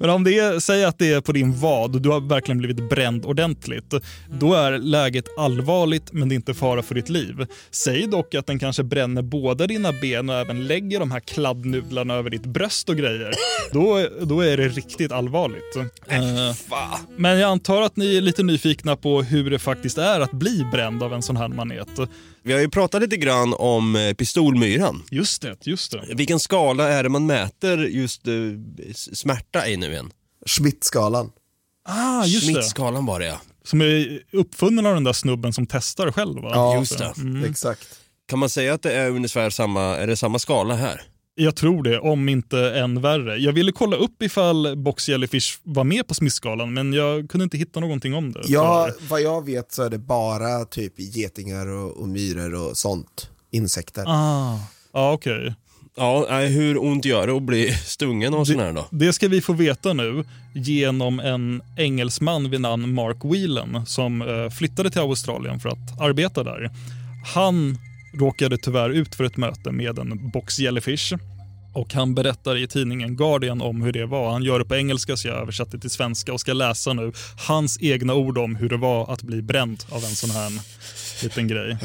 Men om det är, säg att det är på din vad och du har verkligen blivit bränd ordentligt. Då är läget allvarligt men det är inte fara för ditt liv. Säg dock att den kanske bränner båda dina ben och även lägger de här kladdnudlarna över ditt bröst och grejer. Då, då är det riktigt allvarligt. Eh, men jag antar att ni är lite nyfikna på hur det faktiskt är att bli bränd av en sån här manet. Vi har ju pratat lite grann om eh, pistolmyran. Just det, just det. Vilken skala är det man mäter just eh, smärta i nu igen? Schmidt-skalan. Ah, just det. Schmidt-skalan var det ja. Som är uppfunnen av den där snubben som testar själv va? Ja, Just det. Mm. Exakt. Kan man säga att det är ungefär samma, är det samma skala här? Jag tror det, om inte än värre. Jag ville kolla upp ifall Box Jellyfish var med på smittskalan, men jag kunde inte hitta någonting om det. Ja, tyvärr. vad jag vet så är det bara typ getingar och, och myror och sånt. Insekter. Ah, ja, okej. Ja, nej, hur ont gör det att bli stungen av sån här då? Det ska vi få veta nu genom en engelsman vid namn Mark Whelan som eh, flyttade till Australien för att arbeta där. Han råkade tyvärr ut för ett möte med en box jellyfish och han berättar i tidningen Guardian om hur det var. Han gör det på engelska så jag översatte till svenska och ska läsa nu hans egna ord om hur det var att bli bränd av en sån här liten grej.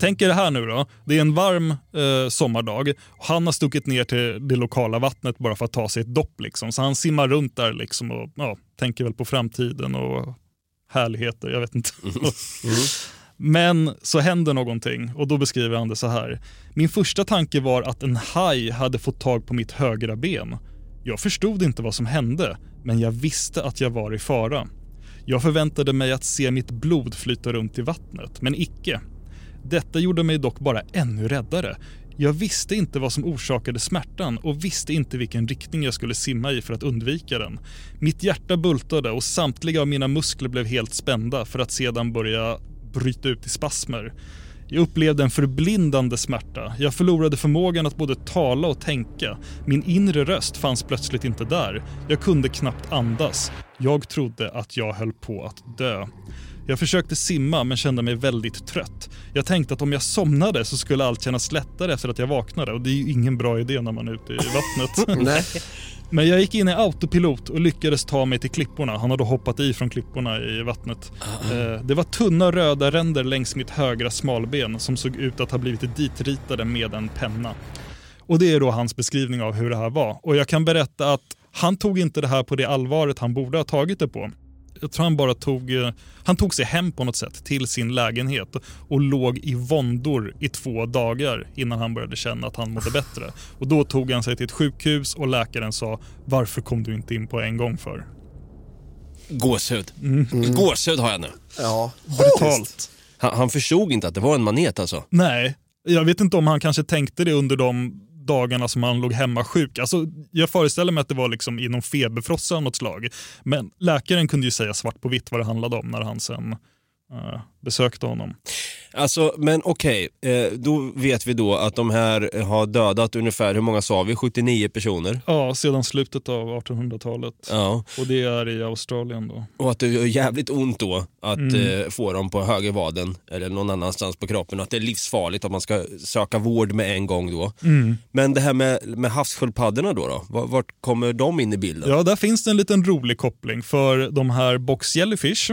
Tänk er det här nu då. Det är en varm eh, sommardag. Han har stuckit ner till det lokala vattnet bara för att ta sig ett dopp. Liksom. Så han simmar runt där liksom och ja, tänker väl på framtiden och härligheter. Jag vet inte. Men så händer någonting och då beskriver han det så här. Min första tanke var att en haj hade fått tag på mitt högra ben. Jag förstod inte vad som hände, men jag visste att jag var i fara. Jag förväntade mig att se mitt blod flyta runt i vattnet, men icke. Detta gjorde mig dock bara ännu räddare. Jag visste inte vad som orsakade smärtan och visste inte vilken riktning jag skulle simma i för att undvika den. Mitt hjärta bultade och samtliga av mina muskler blev helt spända för att sedan börja bryta ut i spasmer. Jag upplevde en förblindande smärta. Jag förlorade förmågan att både tala och tänka. Min inre röst fanns plötsligt inte där. Jag kunde knappt andas. Jag trodde att jag höll på att dö. Jag försökte simma men kände mig väldigt trött. Jag tänkte att om jag somnade så skulle allt kännas lättare efter att jag vaknade och det är ju ingen bra idé när man är ute i vattnet. Men jag gick in i autopilot och lyckades ta mig till klipporna. Han hade hoppat i från klipporna i vattnet. Eh, Det var tunna röda ränder längs mitt högra smalben som såg ut att ha blivit ditritade med en penna. Och det är då hans beskrivning av hur det här var. Och jag kan berätta att han tog inte det här på det allvaret han borde ha tagit det på. Jag tror han bara tog, eh, han tog sig hem på något sätt till sin lägenhet och låg i våndor i två dagar innan han började känna att han mådde bättre. Och Då tog han sig till ett sjukhus och läkaren sa “Varför kom du inte in på en gång för?” Gåshud. Mm. Gåshud har jag nu. Ja, Brutalt. Han, han förstod inte att det var en manet alltså. Nej, jag vet inte om han kanske tänkte det under de dagarna som han låg hemma sjuk. Alltså, jag föreställer mig att det var liksom i någon feberfrossa av något slag. Men läkaren kunde ju säga svart på vitt vad det handlade om när han sen eh, besökte honom. Alltså, men okej, eh, då vet vi då att de här har dödat ungefär, hur många sa vi? 79 personer. Ja, sedan slutet av 1800-talet. Ja. Och det är i Australien då. Och att det gör jävligt ont då att Mm. eh, få dem på högervaden eller någon annanstans på kroppen. Och att det är livsfarligt att man ska söka vård med en gång då. Mm. Men det här med, med havssköldpaddorna då, då? Vart, vart kommer de in i bilden? Ja, där finns det en liten rolig koppling för de här box jellyfish,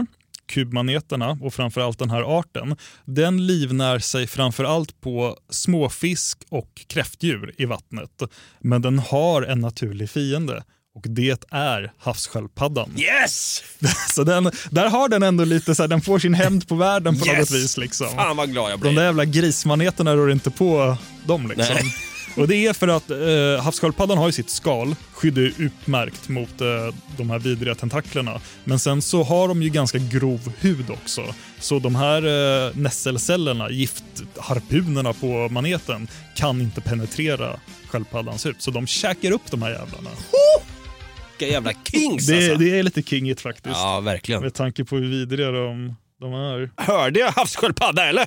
kubmaneterna och framförallt den här arten, den livnär sig framförallt på småfisk och kräftdjur i vattnet. Men den har en naturlig fiende och det är havssköldpaddan. Yes! Så den, där har den ändå lite så här, den får sin hämnd på världen på Yes! något vis. Liksom. Fan vad glad jag De blir. där jävla grismaneterna rör inte på dem. Liksom. Nej. Och Det är för att eh, havssköldpaddan har ju sitt skal, skydd är utmärkt mot eh, de här vidriga tentaklerna. Men sen så har de ju ganska grov hud också. Så de här eh, nässelcellerna, giftharpunerna på maneten, kan inte penetrera sköldpaddans hud. Så de käkar upp de här jävlarna. Vilka jävla kings Det, alltså. det är lite kingigt faktiskt. Ja, verkligen. Med tanke på hur vidriga de, de är. Hörde jag havssköldpadda eller?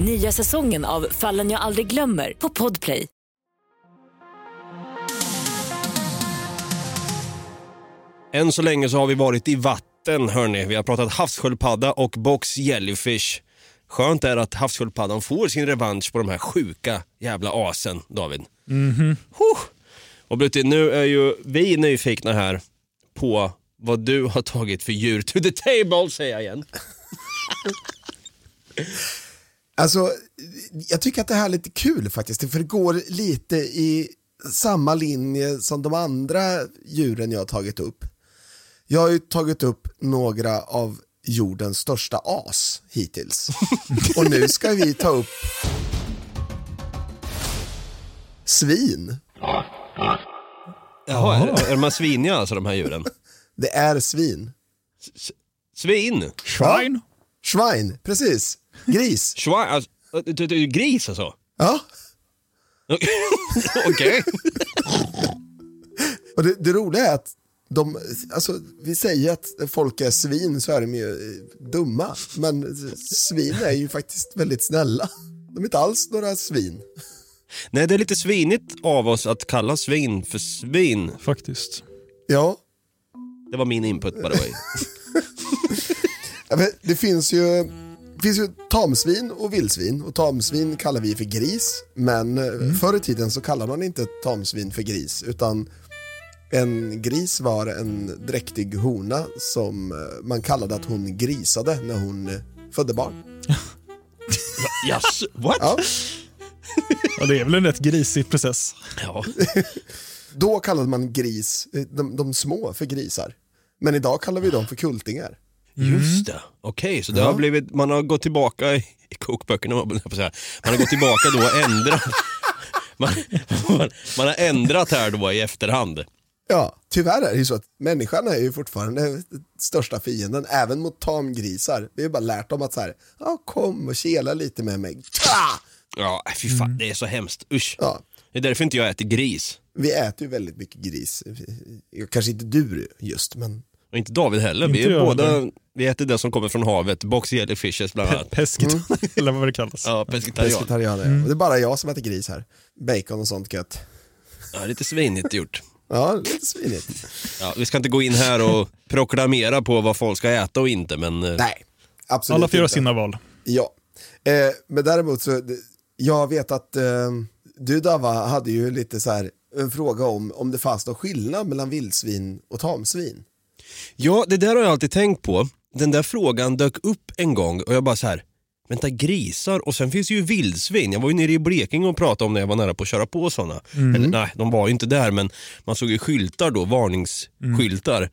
Nya säsongen av Fallen jag aldrig glömmer på Podplay. Än så länge så har vi varit i vatten hörni. Vi har pratat havssköldpadda och box jellyfish. Skönt är att havssköldpaddan får sin revansch på de här sjuka jävla asen, David. Mhm. Huh. Och Brutti, nu är ju vi nyfikna här på vad du har tagit för djur to the table, säger jag igen. Alltså, jag tycker att det här är lite kul faktiskt, för det går lite i samma linje som de andra djuren jag har tagit upp. Jag har ju tagit upp några av jordens största as hittills. Och nu ska vi ta upp svin. Jaha, är, är de sviniga alltså de här djuren? Det är svin. Svin? Schwein? Schwein, precis. Gris. Schwein, alltså, det det är ju gris alltså? Ja. Okej. Och det, det roliga är att de, alltså, vi säger att folk är svin så är de ju eh, dumma. Men svin är ju faktiskt väldigt snälla. De är inte alls några svin. Nej, det är lite svinigt av oss att kalla svin för svin. Faktiskt. Ja. Det var min input by the way. Ja, men Det finns ju, finns ju tamsvin och vildsvin och tamsvin kallar vi för gris men mm. förr i tiden så kallade man inte tamsvin för gris utan en gris var en dräktig hona som eh, man kallade att hon grisade när hon eh, födde barn. Yes, what? Ja. Ja, det är väl en rätt grisig process. Ja. Då kallade man gris, eh, de, de små för grisar. Men idag kallar vi dem för kultingar. Just det. Okej, så det Ja. har blivit, man har gått tillbaka i, i kokböckerna, man har gått tillbaka då och ändrat. Man, man, man har ändrat här då i efterhand. Ja, tyvärr är det ju så att människan är ju fortfarande största fienden, även mot tamgrisar. Vi har bara lärt dem att så här, ja, kom och kela lite med mig. Ta! Ja, äh, fy fan, det är så hemskt. Usch. Ja. Det är därför inte jag äter gris. Vi äter ju väldigt mycket gris. Kanske inte du just, men... Och inte David heller. Inte Vi, är båda, vi äter det som kommer från havet. Box jellyfishes bland annat. Peskit, eller vad det kallas. Ja, pescetarian. Och det är bara jag som äter gris här. Bacon och sånt gött. Ja, lite svinigt gjort. Ja, lite svinigt. Ja, vi ska inte gå in här och proklamera på vad folk ska äta och inte, men... eh, Nej, absolut Alla får göra sina val. Ja, eh, men däremot så, jag vet att eh, du Dava hade ju lite så här en fråga om om det fanns någon skillnad mellan vildsvin och tamsvin. Ja, det där har jag alltid tänkt på. Den där frågan dök upp en gång och jag bara så här. Vänta, grisar och sen finns det ju vildsvin. Jag var ju nere i Blekinge och pratade om när jag var nära på att köra på sådana. Mm. Eller nej, de var ju inte där men man såg ju skyltar då, varningsskyltar.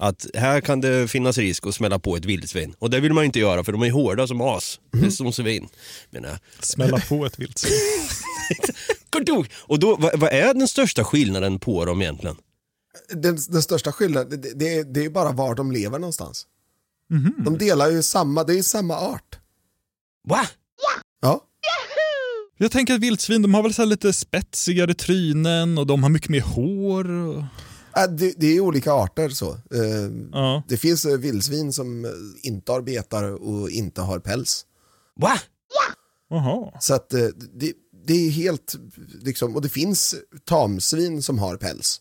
Att här kan det finnas risk att smälla på ett vildsvin. Och det vill man ju inte göra för de är hårda som as. Det är som svin. menar. Smälla på ett vildsvin. Och då, vad, vad är den största skillnaden på dem egentligen? Den, den största skillnaden, det, det, är- det är ju bara var de lever någonstans. De delar ju samma, det är ju samma art. Va? Ja. Jag tänker att vildsvin de har väl så här lite spetsigare trynen och de har mycket mer hår. Och... Äh, Det, det är olika arter så. Eh, Ja. Det finns eh, vildsvin som eh, inte har betar och inte har päls. Va? Jaha. Så att det, det är helt, liksom, och det finns tamsvin som har päls.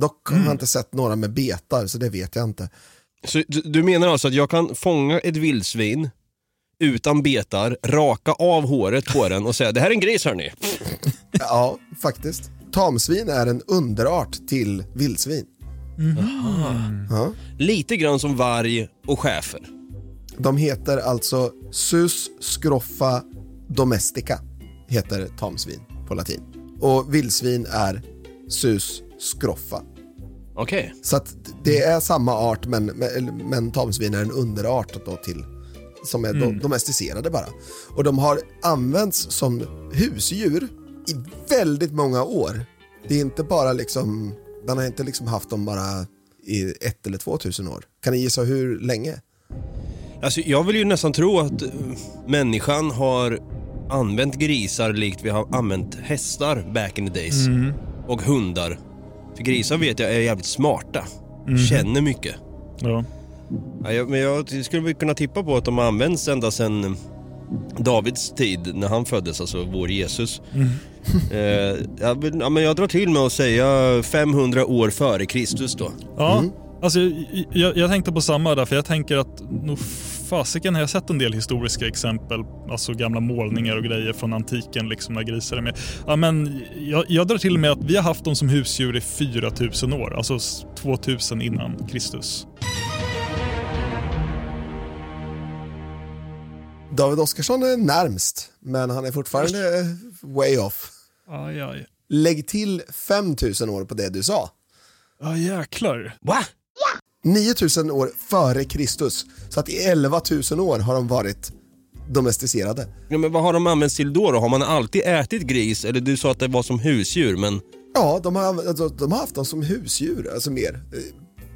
Dock har jag inte sett några med betar, så det vet jag inte. Så du, du menar alltså att jag kan fånga ett vildsvin utan betar, raka av håret på den och säga det här är en gris hörni. Ja, faktiskt. Tamsvin är en underart till vildsvin. Ja. Lite grann som varg och schäfer. De heter alltså Sus scroffa domestica, heter tamsvin på latin. Och vildsvin är Sus scroffa. Okej. Så att det är samma art men, men, tamsvin är en underart då till som är do, domesticerade bara. Och de har använts som husdjur i väldigt många år. Det är inte bara liksom, man har inte liksom haft dem bara i ett eller två tusen år. Kan ni gissa hur länge? Alltså, jag vill ju nästan tro att eh, människan har använt grisar likt vi har använt hästar back in the days. Mm. Och hundar. För grisar vet jag är jävligt smarta. Mhm. Känner mycket. Ja. Ja, jag, men jag skulle kunna tippa på att de har använts ända sedan Davids tid när han föddes, alltså vår Jesus. Mm. Eh, jag, ja, men jag drar till med att säga 500 år före Kristus då. Ja, alltså, jag, jag tänkte på samma där, för jag tänker att nog fasiken har jag sett en del historiska exempel, alltså gamla målningar och grejer från antiken liksom när grisar är med. Ja, men jag, jag drar till med att vi har haft dem som husdjur i 4000 år, alltså s- 2000 innan Kristus. David Oskarsson är närmst, men han är fortfarande way off. Aj, aj. Lägg till 5000 år på det du sa. Ja, jäklar. Va? 9000 år före Kristus. Så att i 11 000 år har de varit domesticerade. Ja, men vad har de använts till då, då? Har man alltid ätit gris? Eller du sa att det var som husdjur, men... Ja, de har, alltså, de har haft dem som husdjur, alltså mer.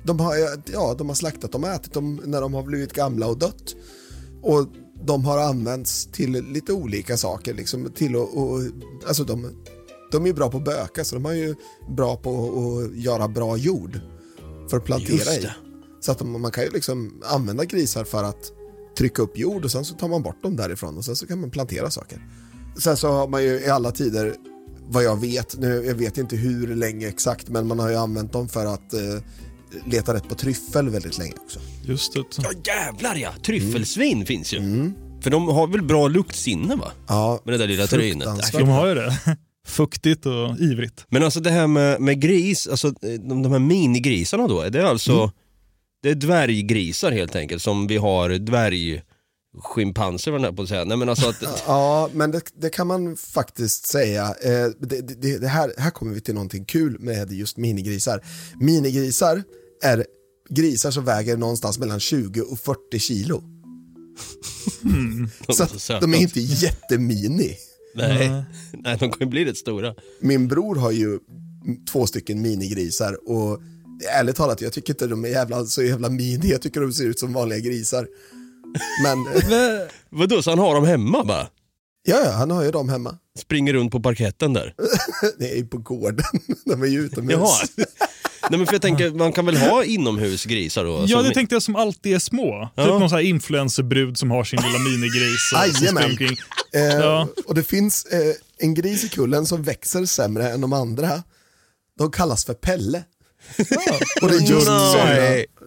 De har, ja, de har slaktat dem och ätit dem när de har blivit gamla och dött. Och de har använts till lite olika saker. Liksom, till att, och, alltså de, de är bra på att böka, så de är ju bra på att göra bra jord för att plantera Just i. det. Så att man kan ju liksom använda grisar för att trycka upp jord och sen så tar man bort dem därifrån och sen så kan man plantera saker. Sen så har man ju i alla tider, vad jag vet, nu jag vet inte hur länge exakt, men man har ju använt dem för att eh, leta rätt på tryffel väldigt länge också. Just det. Ja jävlar ja! Tryffelsvin finns ju. För de har väl bra luktsinne va? Ja, Med det där lilla trynet. De har ju det. Fuktigt och ivrigt. Men alltså det här med, med gris, alltså de, de här minigrisarna då, är det alltså Det är dvärggrisar helt enkelt som vi har dvärgschimpanser var jag på att säga. Nej men alltså att, Ja, men det, det kan man faktiskt säga. Eh, det, det, det här, här kommer vi till någonting kul med just minigrisar. Minigrisar är grisar som väger någonstans mellan 20 och 40 kilo. de Så de är inte jättemini. Nej, nej de ju bli rätt stora. Min bror har ju två stycken minigrisar och ärligt talat, jag tycker inte de är jävla, så jävla mini. Jag tycker de ser ut som vanliga grisar. Men Vadå, så han har dem hemma bara? ja, ja, han har ju dem hemma. Springer runt på parketten där? Ju på gården. De är ju utomhus. Jaha. Nej men för jag tänker, man kan väl ha inomhusgrisar då? Ja, Som- det tänkte jag som alltid är små. Ja. Typ någon sån här influencerbrud som har sin lilla minigris. och- som Jajamän. Eh, Ja. Och det finns eh, en gris i kullen som växer sämre än de andra. de kallas för Pelle. Och det är just Nej. sådana,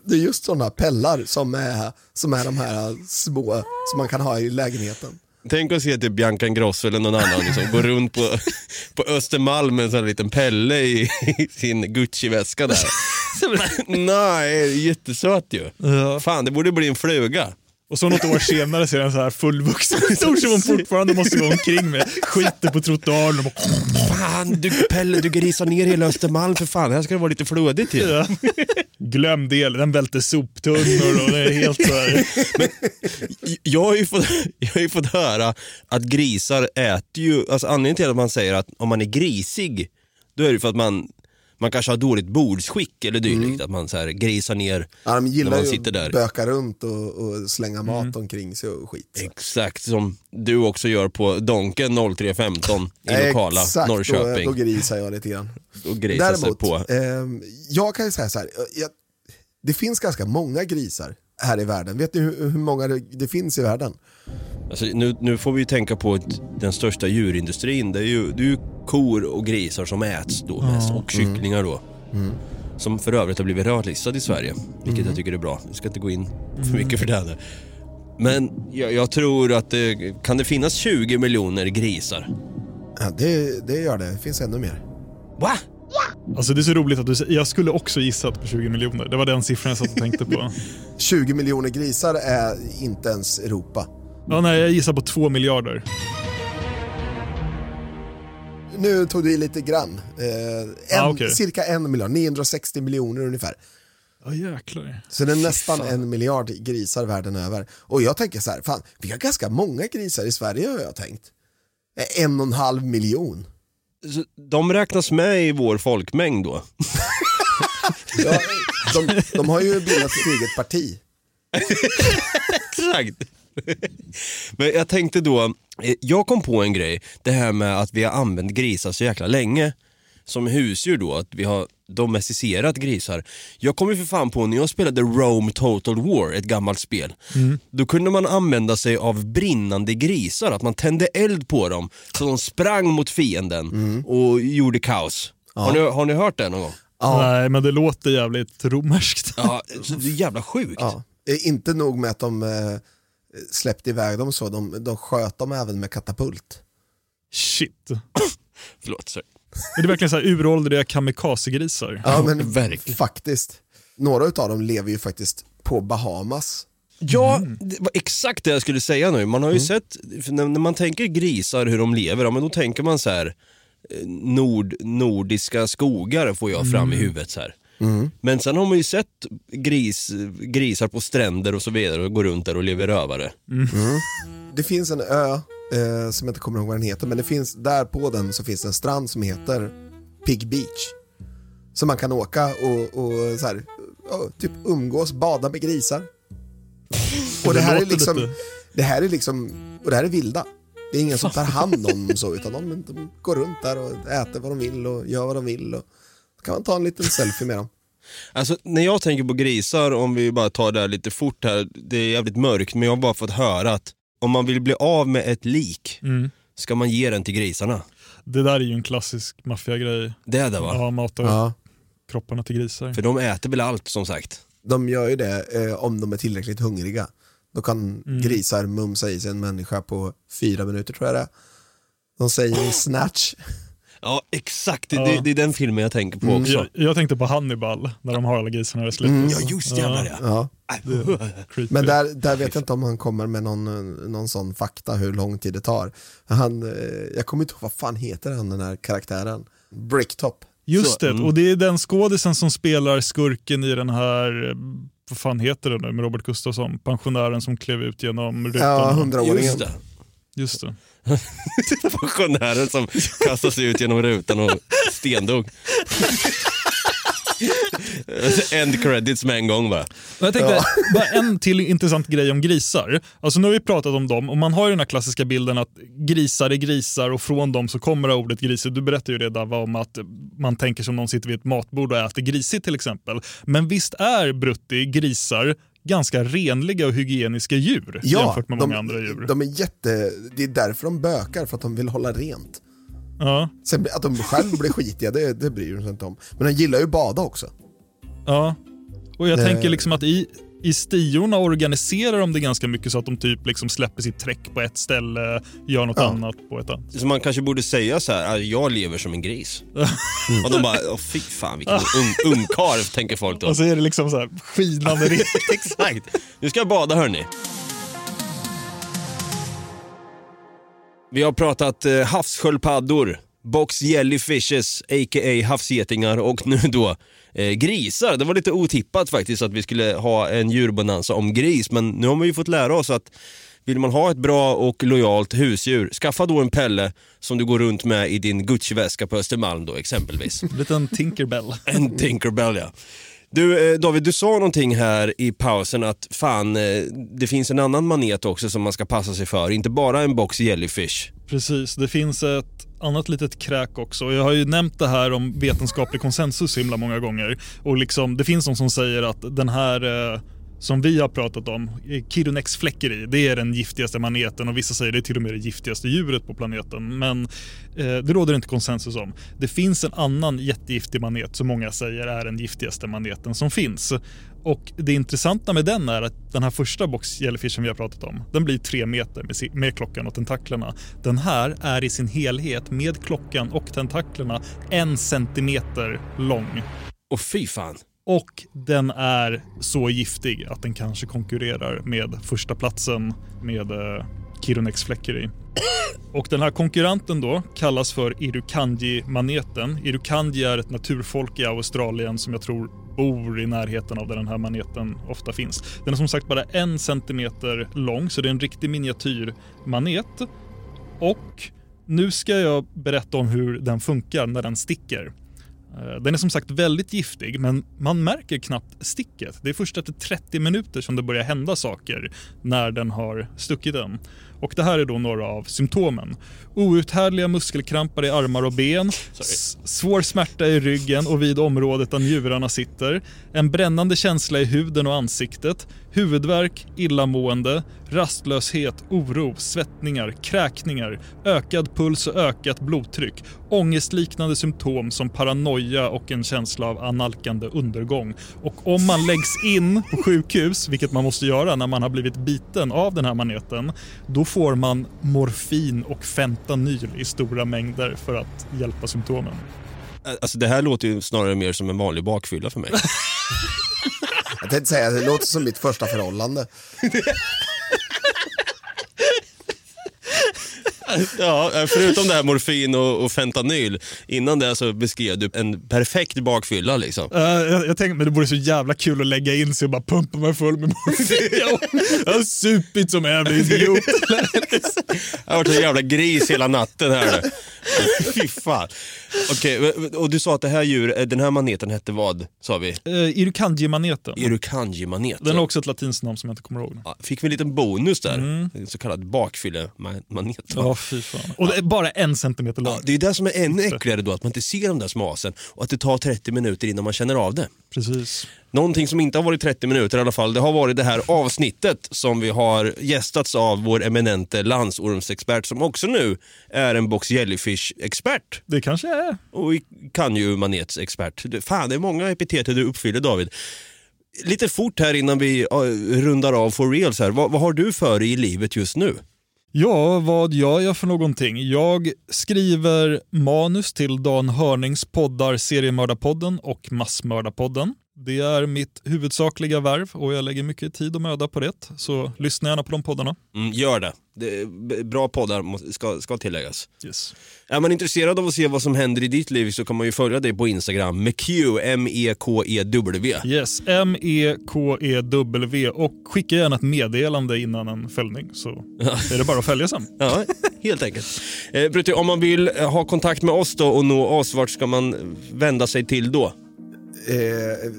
det är just sådana pellar som är, som är de här små som man kan ha i lägenheten. Tänk att se typ Bianca Ingrosso eller någon annan liksom, gå runt på, på Östermalm med en sån här liten Pelle i, i sin Gucci-väska där. Nej, jättesöt ju. Fan, det borde bli en fluga. Och så något år senare så är den så här fullvuxen stor som hon fortfarande måste gå omkring med. Skiter på trottoaren och bara... Fan, du Pelle, du grisar ner hela Östermalm för fan. Här ska det vara lite flödigt till. Ja. Glöm det, den välter soptunnor och det är helt så här. Jag har, ju fått, jag har ju fått höra att grisar äter ju, alltså anledningen till att man säger att om man är grisig, då är det för att man, man kanske har dåligt bordsskick eller dylikt, att man så här grisar ner Ja, de när gillar man ju sitter att där. böka runt och, och slänga mat omkring sig och skit. så. Exakt som du också gör på Donken 0315 i lokala Exakt, Norrköping. Då, då grisar jag lite grann. Då grisar sig Däremot, på. ehm, jag kan ju säga så här, jag, det finns ganska många grisar här i världen. Vet ni hur, hur många det, det finns i världen? Alltså, nu, nu får vi ju tänka på den största djurindustrin. Det är, ju, det är ju kor och grisar som äts då mest, och kycklingar då. Som för övrigt har blivit rödlistade i Sverige, vilket jag tycker är bra. Jag ska inte gå in för mycket för det. Här. Men jag, jag tror att det, kan det finnas 20 miljoner grisar? Ja, det, det gör det, det finns ännu mer. Va? Alltså det är så roligt att du säger, jag skulle också gissat på 20 miljoner. Det var den siffran jag satt och tänkte på. 20 miljoner grisar är inte ens Europa. Ja, nej, jag gissar på 2 miljarder. Nu tog du i lite grann. Eh, en, Ah, okej. Cirka en miljard, 960 miljoner ungefär. Ja jäklar. Så det är nästan en miljard grisar världen över. Och jag tänker så här, fan, vi har ganska många grisar i Sverige har jag tänkt. Eh, En och en halv miljon. Så De räknas med i vår folkmängd då? Ja, de, de har ju bildat ett eget parti. Exakt. Men jag tänkte då, eh, jag kom på en grej, det här med att vi har använt grisar så jäkla länge som husdjur då, att vi har domesticerat grisar. Jag kom ju för fan på när jag spelade Rome Total War, ett gammalt spel. Då kunde man använda sig av brinnande grisar, att man tände eld på dem så de sprang mot fienden och gjorde kaos. Har, ni, har ni hört det någon gång? Nej, men det låter jävligt romerskt. Ja, så det är jävla sjukt. Ja. Inte nog med att de eh, släppte iväg dem så, de, de sköt dem även med katapult. Shit. Förlåt, sorry. Är det verkligen så här uråldriga kamikazegrisar? Ja, men verkligen. faktiskt. Några av dem lever ju faktiskt på Bahamas. Ja, det var exakt det jag skulle säga nu. Man har ju sett, för när, när man tänker grisar, hur de lever, ja, men då tänker man så här eh, nord, nordiska skogar får jag fram i huvudet så här. Men sen har man ju sett gris, grisar på stränder och så vidare och går runt där och lever rövare. Det finns en ö eh, som jag inte kommer ihåg vad den heter, men det finns, där på den så finns det en strand som heter Pig Beach. Så man kan åka och, och så här, ja, typ umgås, bada med grisar. Och det här är liksom, det här är liksom, och det här är vilda. Det är ingen som tar hand om dem så, utan de, de går runt där och äter vad de vill och gör vad de vill. Och, kan man ta en liten selfie med dem. Alltså när jag tänker på grisar, om vi bara tar det här lite fort här, det är jävligt mörkt, men jag har bara fått höra att om man vill bli av med ett lik, Mm. ska man ge den till grisarna. Det där är ju en klassisk maffiagrej. Det är det va? Ja, mata Ja. kropparna till grisar. För de äter väl allt som sagt. De gör ju det eh, om de är tillräckligt hungriga. Då kan grisar mumsa i sig en människa på fyra minuter tror jag det är. De säger snatch. Ja exakt, det, Ja. det, det är den filmen jag tänker på också. Jag, jag tänkte på Hannibal, när de har alla grisarna i slutet. Ja just jävlar ja. Ja. Men där, där vet jag inte om han kommer med någon, någon sån fakta hur lång tid det tar. Han, eh, jag kommer inte ihåg vad fan heter han den här karaktären. Bricktop. Just Så, det, mm. och det är den skådisen som spelar skurken i den här, eh, vad fan heter den nu med Robert Gustafsson? Pensionären som klev ut genom rutan. Ja, hundraåringen. Just det. Just det. Pensionären som kastar sig ut genom rutan och stendog. End credits med en gång? Men jag tänkte, bara en till intressant grej om grisar. Alltså nu har vi pratat om dem och man har ju den här klassiska bilden att grisar är grisar och från dem så kommer det ordet grisigt. Du berättade ju det Dava om att man tänker som någon sitter vid ett matbord och äter grisigt till exempel. Men visst är Brutti grisar ganska renliga och hygieniska djur jämfört med många de, andra djur. De är jätte, det är därför de bökar, för att de vill hålla rent. Ja. Sen att de själv blir skitiga, det, det bryr de sig inte om. Men de gillar ju att bada också. Ja, och jag Eh. tänker liksom att i, i stiorna organiserar de det ganska mycket så att de typ liksom släpper sitt träck på ett ställe, gör något Ja. annat på ett annat. Så man kanske borde säga så här, "Ah, jag lever som en gris. Och de bara, åh fy fan vilken ung, ungkarl, tänker folk då. Och så är det liksom så här skinande. Exakt. Nu ska jag bada hörni. Vi har pratat eh, havssköldpaddor, box jellyfishes, a.k.a. havsgetingar och nu då eh, grisar. Det var lite otippat faktiskt att vi skulle ha en djurbonanza om gris, men nu har vi ju fått lära oss att vill man ha ett bra och lojalt husdjur, skaffa då en Pelle som du går runt med i din Gucci-väska på Östermalm då exempelvis. En liten Tinkerbell. En Tinkerbell ja. Du eh, David, du sa någonting här i pausen att fan, eh, det finns en annan manet också som man ska passa sig för, inte bara en box jellyfish. Precis, det finns ett annat litet kräk också. Jag har ju nämnt det här om vetenskaplig konsensus himla många gånger. Och liksom, det finns de som säger att den här eh, som vi har pratat om, Kirunex fläckeri, det är den giftigaste maneten och vissa säger det är till och med det giftigaste djuret på planeten. Men eh, det råder inte konsensus om. Det finns en annan jättegiftig manet som många säger är den giftigaste maneten som finns. Och det intressanta med den är att den här första box jellyfishen vi har pratat om, den blir tre meter med, med klockan och tentaklerna. Den här är i sin helhet med klockan och tentaklerna en centimeter lång. Och fy fan. Och den är så giftig att den kanske konkurrerar med första platsen med eh, fläckar i. Och den här konkurrenten då kallas för Irukandji-maneten. Irukandji är ett naturfolk i Australien som jag tror bor i närheten av där den här maneten ofta finns. Den är som sagt bara en centimeter lång så det är en riktig miniatyrmanet. Och nu ska jag berätta om hur den funkar när den sticker. Eh, den är som sagt väldigt giftig, men man märker knappt sticket. Det är först efter 30 minuter som det börjar hända saker när den har stuckit den. Och det här är då några av symptomen. Outhärdliga muskelkrampar i armar och ben, svår smärta i ryggen och vid området där njurarna sitter, en brännande känsla i huden och ansiktet, huvudvärk, illamående, rastlöshet, oro, svettningar, kräkningar, ökad puls och ökat blodtryck, ångestliknande symptom som paranoia och en känsla av analkande undergång. Och om man läggs in på sjukhus, vilket man måste göra när man har blivit biten av den här maneten, då får man morfin och fentanyl i stora mängder för att hjälpa symptomen. Alltså det här låter ju snarare mer som en vanlig bakfylla för mig. Jag tänkte säga, det låter som mitt första förhållande. Ja, förutom det här morfin och, och fentanyl. Innan det så beskrev du en perfekt bakfylla liksom. Eh, jag, jag tänkte men det vore så jävla kul att lägga in sig och bara pumpa mig full med morfin. Jag- jag har supit som en jävla idiot. Jag har varit en jävla gris hela natten här nu. Fy fan. Okej, och du sa att det här djur, den här maneten hette vad, sa vi? Uh, Irukandji-maneten. Irukandji-manet. Den har också ett latinskt namn som jag inte kommer ihåg. Ja, Fick vi en liten bonus där, en så kallad bakfyllemanet. Ja, fy fan. Och det är bara en centimeter lång. Ja, det är det som är ännu äckligare då, att man inte ser de där små asen och att det tar 30 minuter innan man känner av det. Precis. Någonting som inte har varit 30 minuter i alla fall, det har varit det här avsnittet som vi har gästats av vår eminente landsormsexpert som också nu är en box jellyfish-expert. Det kanske är. Och kan ju manetsexpert. Fan, det är många epiteter du uppfyller David. Lite fort här innan vi rundar av for reals här. Vad, vad har du för i livet just nu? Ja, vad gör jag för någonting? Jag skriver manus till Dan Hörnings poddar Seriemördarpodden och Massmördarpodden. Det är mitt huvudsakliga värv och jag lägger mycket tid och möda på det. Så lyssna gärna på de poddarna. Mm, gör det. det bra poddar ska, ska tilläggas. Yes. Är man intresserad av att se vad som händer i ditt liv så kan man ju följa dig på Instagram med Q, M-E-K-E-W. Yes, M-E-K-E-W och skicka gärna ett meddelande innan en fällning så är det bara att följa sen. Ja, helt enkelt. Eh, Brutti, om man vill ha kontakt med oss då och nå oss, vart ska man vända sig till då? Eh,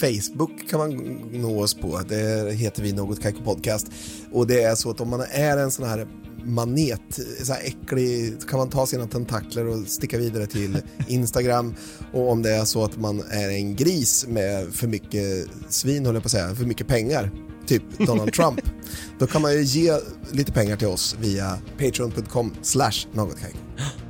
Facebook kan man nå oss på. Det heter vi Något Kaiko Podcast. Och det är så att om man är en sån här manet, så här äcklig, så kan man ta sina tentakler och sticka vidare till Instagram. Och om det är så att man är en gris med för mycket svin, håller jag på att säga, för mycket pengar, typ Donald Trump, då kan man ju ge lite pengar till oss via patreon.com slash.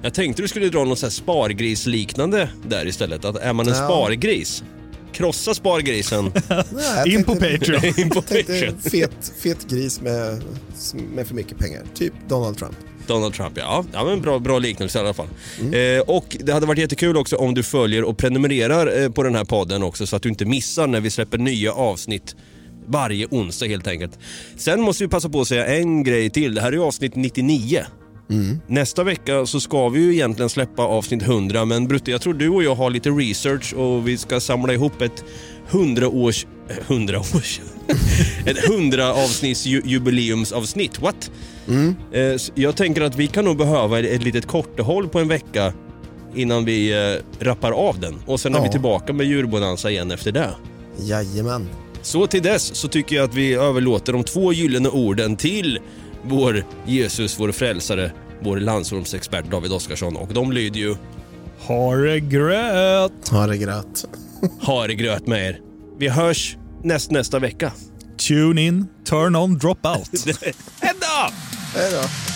Jag tänkte du skulle dra något så här spargris-liknande där istället. Att är man en Ja. spargris, krossa spargrisen. Nej, In på Patreon. In på Patreon. fet, fet gris med, med för mycket pengar. Typ Donald Trump. Donald Trump, ja. ja men bra, bra liknelse i alla fall. Eh, och det hade varit jättekul också om du följer och prenumererar eh, på den här podden också så att du inte missar när vi släpper nya avsnitt varje onsdag helt enkelt. Sen måste vi passa på att säga en grej till. Det här är ju avsnitt 99. Nästa vecka så ska vi ju egentligen släppa avsnitt 100 men Brutte, jag tror du och jag har lite research och vi ska samla ihop ett 100 års... eh, 100 års... ett 100 avsnitts ju- jubileumsavsnitt. What? Eh, så Jag tänker att vi kan nog behöva ett litet kortehåll på en vecka innan vi eh, rappar av den. Och sen är Ja. vi tillbaka med djurbonanza igen efter det. Jajamän. Så till dess så tycker jag att vi överlåter de två gyllene orden till vår Jesus, vår frälsare, vår landsormsexpert David Oskarsson. Och de lyder ju Ha det gröt! Ha det gröt. Ha det gröt med er. Vi hörs näst nästa vecka. Tune in, turn on, drop out. Hedda! Hej då.